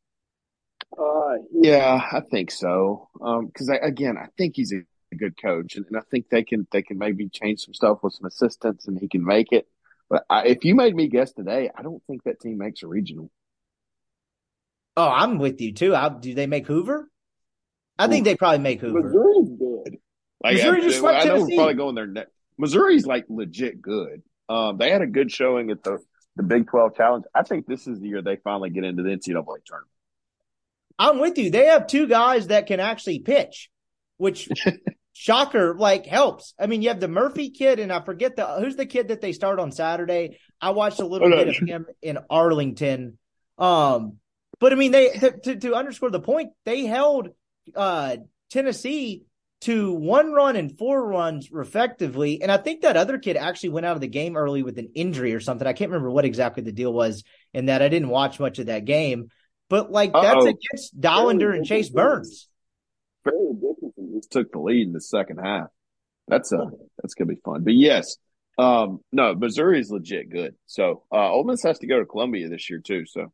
Uh yeah, I think so. Um because again, I think he's a a good coach, and, and, I think they can they can maybe change some stuff with some assistants, and he can make it. But I, if you made me guess today, I don't think that team makes a regional. Oh, I'm with you too. I, do they make Hoover? I think they probably make Hoover. Missouri's good. Like, Missouri just I, I know we're probably going there next. Missouri's like legit good. Um, they had a good showing at the the Big Twelve Challenge. I think this is the year they finally get into the NCAA tournament. I'm with you. They have two guys that can actually pitch, which shocker like helps. I mean, you have the Murphy kid, and I forget the who's the kid that they start on Saturday. I watched a little Oh, no. bit of him in Arlington. Um, but I mean, they to, to underscore the point, they held uh, Tennessee to one run and four runs respectively. And I think that other kid actually went out of the game early with an injury or something. I can't remember what exactly the deal was in that. I didn't watch much of that game. But like Uh-oh. that's against Dollander and Chase Burns. Dickinson just took the lead in the second half. That's uh that's gonna be fun. But yes, um, no, Missouri is legit good. So uh Ole Miss has to go to Columbia this year too. So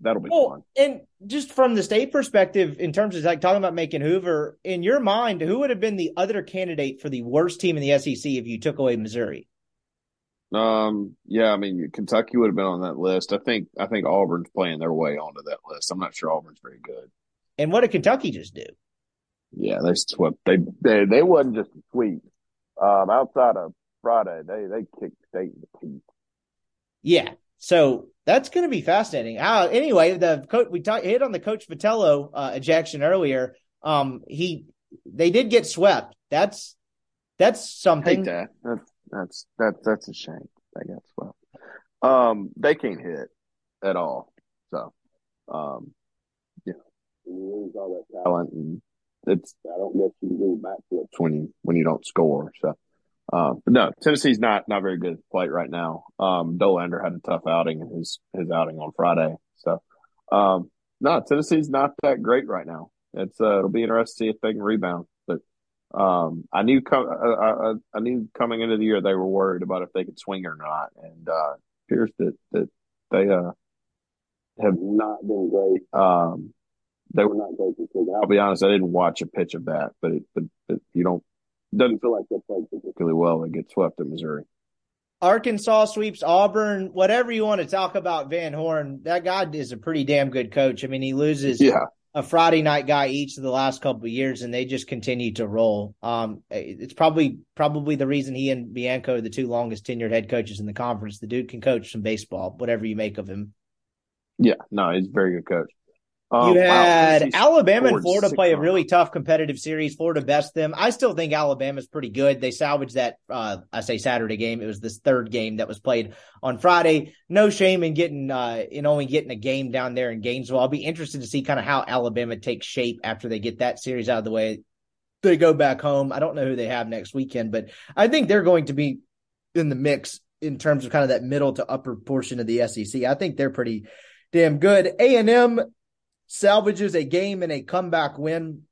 that'll be well, fun. And just from the state perspective, in terms of like talking about making Hoover, in your mind, who would have been the other candidate for the worst team in the SEC if you took away Missouri? Um, yeah, I mean Kentucky would have been on that list. I think I think Auburn's playing their way onto that list. I'm not sure Auburn's very good. And what did Kentucky just do? Yeah, they swept. They they they wasn't just a sweep. Um, outside of Friday, they they kicked state in the teeth. Yeah, so that's going to be fascinating. Uh, anyway, the coach we talked hit on the coach Vitello uh, ejection earlier. Um, he they did get swept. That's that's something. That. That's that's that's that's a shame. They got swept. Um, they can't hit at all. So, um, yeah, you lose all that talent, and it's I don't guess you can do backflips when you when you don't score. So, uh, but no, Tennessee's not not very good at plate right now. Um, Dollander had a tough outing in his his outing on Friday. So, um, no, Tennessee's not that great right now. It's uh, it'll be interesting to see if they can rebound. But um, I knew com- I, I, I, knew coming into the year they were worried about if they could swing or not, and uh, appears that that they uh, have not been great. Um, they were not great I'll be honest, I didn't watch a pitch of that, but it, but, but you don't doesn't feel like they played particularly well. They get swept at Missouri. Arkansas sweeps Auburn. Whatever you want to talk about Van Horn, that guy is a pretty damn good coach. I mean, he loses yeah a Friday night guy each of the last couple of years, and they just continue to roll. Um, it's probably probably the reason he and Bianco are the two longest tenured head coaches in the conference. The dude can coach some baseball, whatever you make of him. Yeah, no, he's a very good coach. Um, you had wow, Alabama and Florida play a really tough competitive series. Florida best them. I still think Alabama's pretty good. They salvaged that, uh, I say Saturday game. It was this third game that was played on Friday. No shame in getting, uh, in only getting a game down there in Gainesville. I'll be interested to see kind of how Alabama takes shape after they get that series out of the way. They go back home. I don't know who they have next weekend, but I think they're going to be in the mix in terms of kind of that middle to upper portion of the SEC. I think they're pretty damn good. A&M salvages a game and a comeback win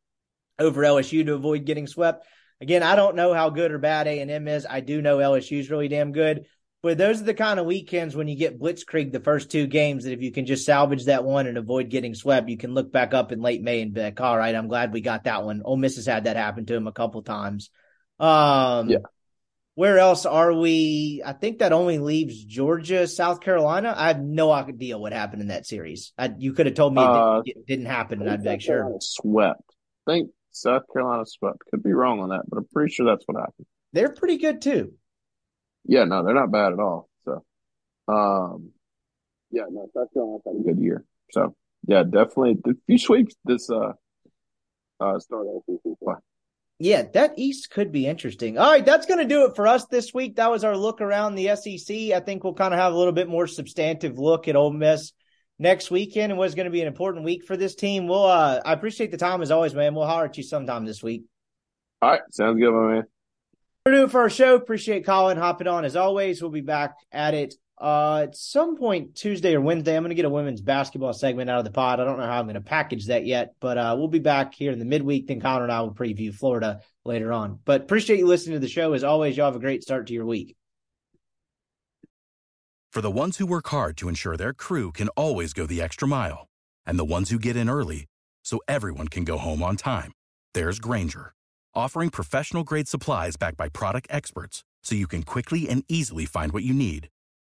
over LSU to avoid getting swept. Again, I don't know how good or bad A&M is. I do know LSU is really damn good. But those are the kind of weekends when you get blitzkrieg the first two games that if you can just salvage that one and avoid getting swept, you can look back up in late May and be like, all right, I'm glad we got that one. Ole Miss has had that happen to him a couple times. Um, yeah. Where else are we? I think that only leaves Georgia, South Carolina. I have no idea what happened in that series. I, you could have told me uh, it, didn't, happen, and I'd be like, sure. Swept. I think South Carolina swept. Could be wrong on that, but I'm pretty sure that's what happened. They're pretty good too. Yeah, no, they're not bad at all. So, um, yeah, no, South Carolina's had a good year. So, yeah, definitely. A few sweeps this uh uh start SEC play yeah, that East could be interesting. All right, that's going to do it for us this week. That was our look around the SEC. I think we'll kind of have a little bit more substantive look at Ole Miss next weekend and what's going to be an important week for this team. We'll, uh, I appreciate the time as always, man. We'll holler at you sometime this week. All right, sounds good, my man. We're doing for our show. Appreciate Collin hopping on as always. We'll be back at it uh, at some point Tuesday or Wednesday, I'm going to get a women's basketball segment out of the pod. I don't know how I'm going to package that yet, but uh, we'll be back here in the midweek. Then Connor and I will preview Florida later on. But appreciate you listening to the show. As always, y'all have a great start to your week. For the ones who work hard to ensure their crew can always go the extra mile, and the ones who get in early so everyone can go home on time, there's Grainger, offering professional grade supplies backed by product experts so you can quickly and easily find what you need.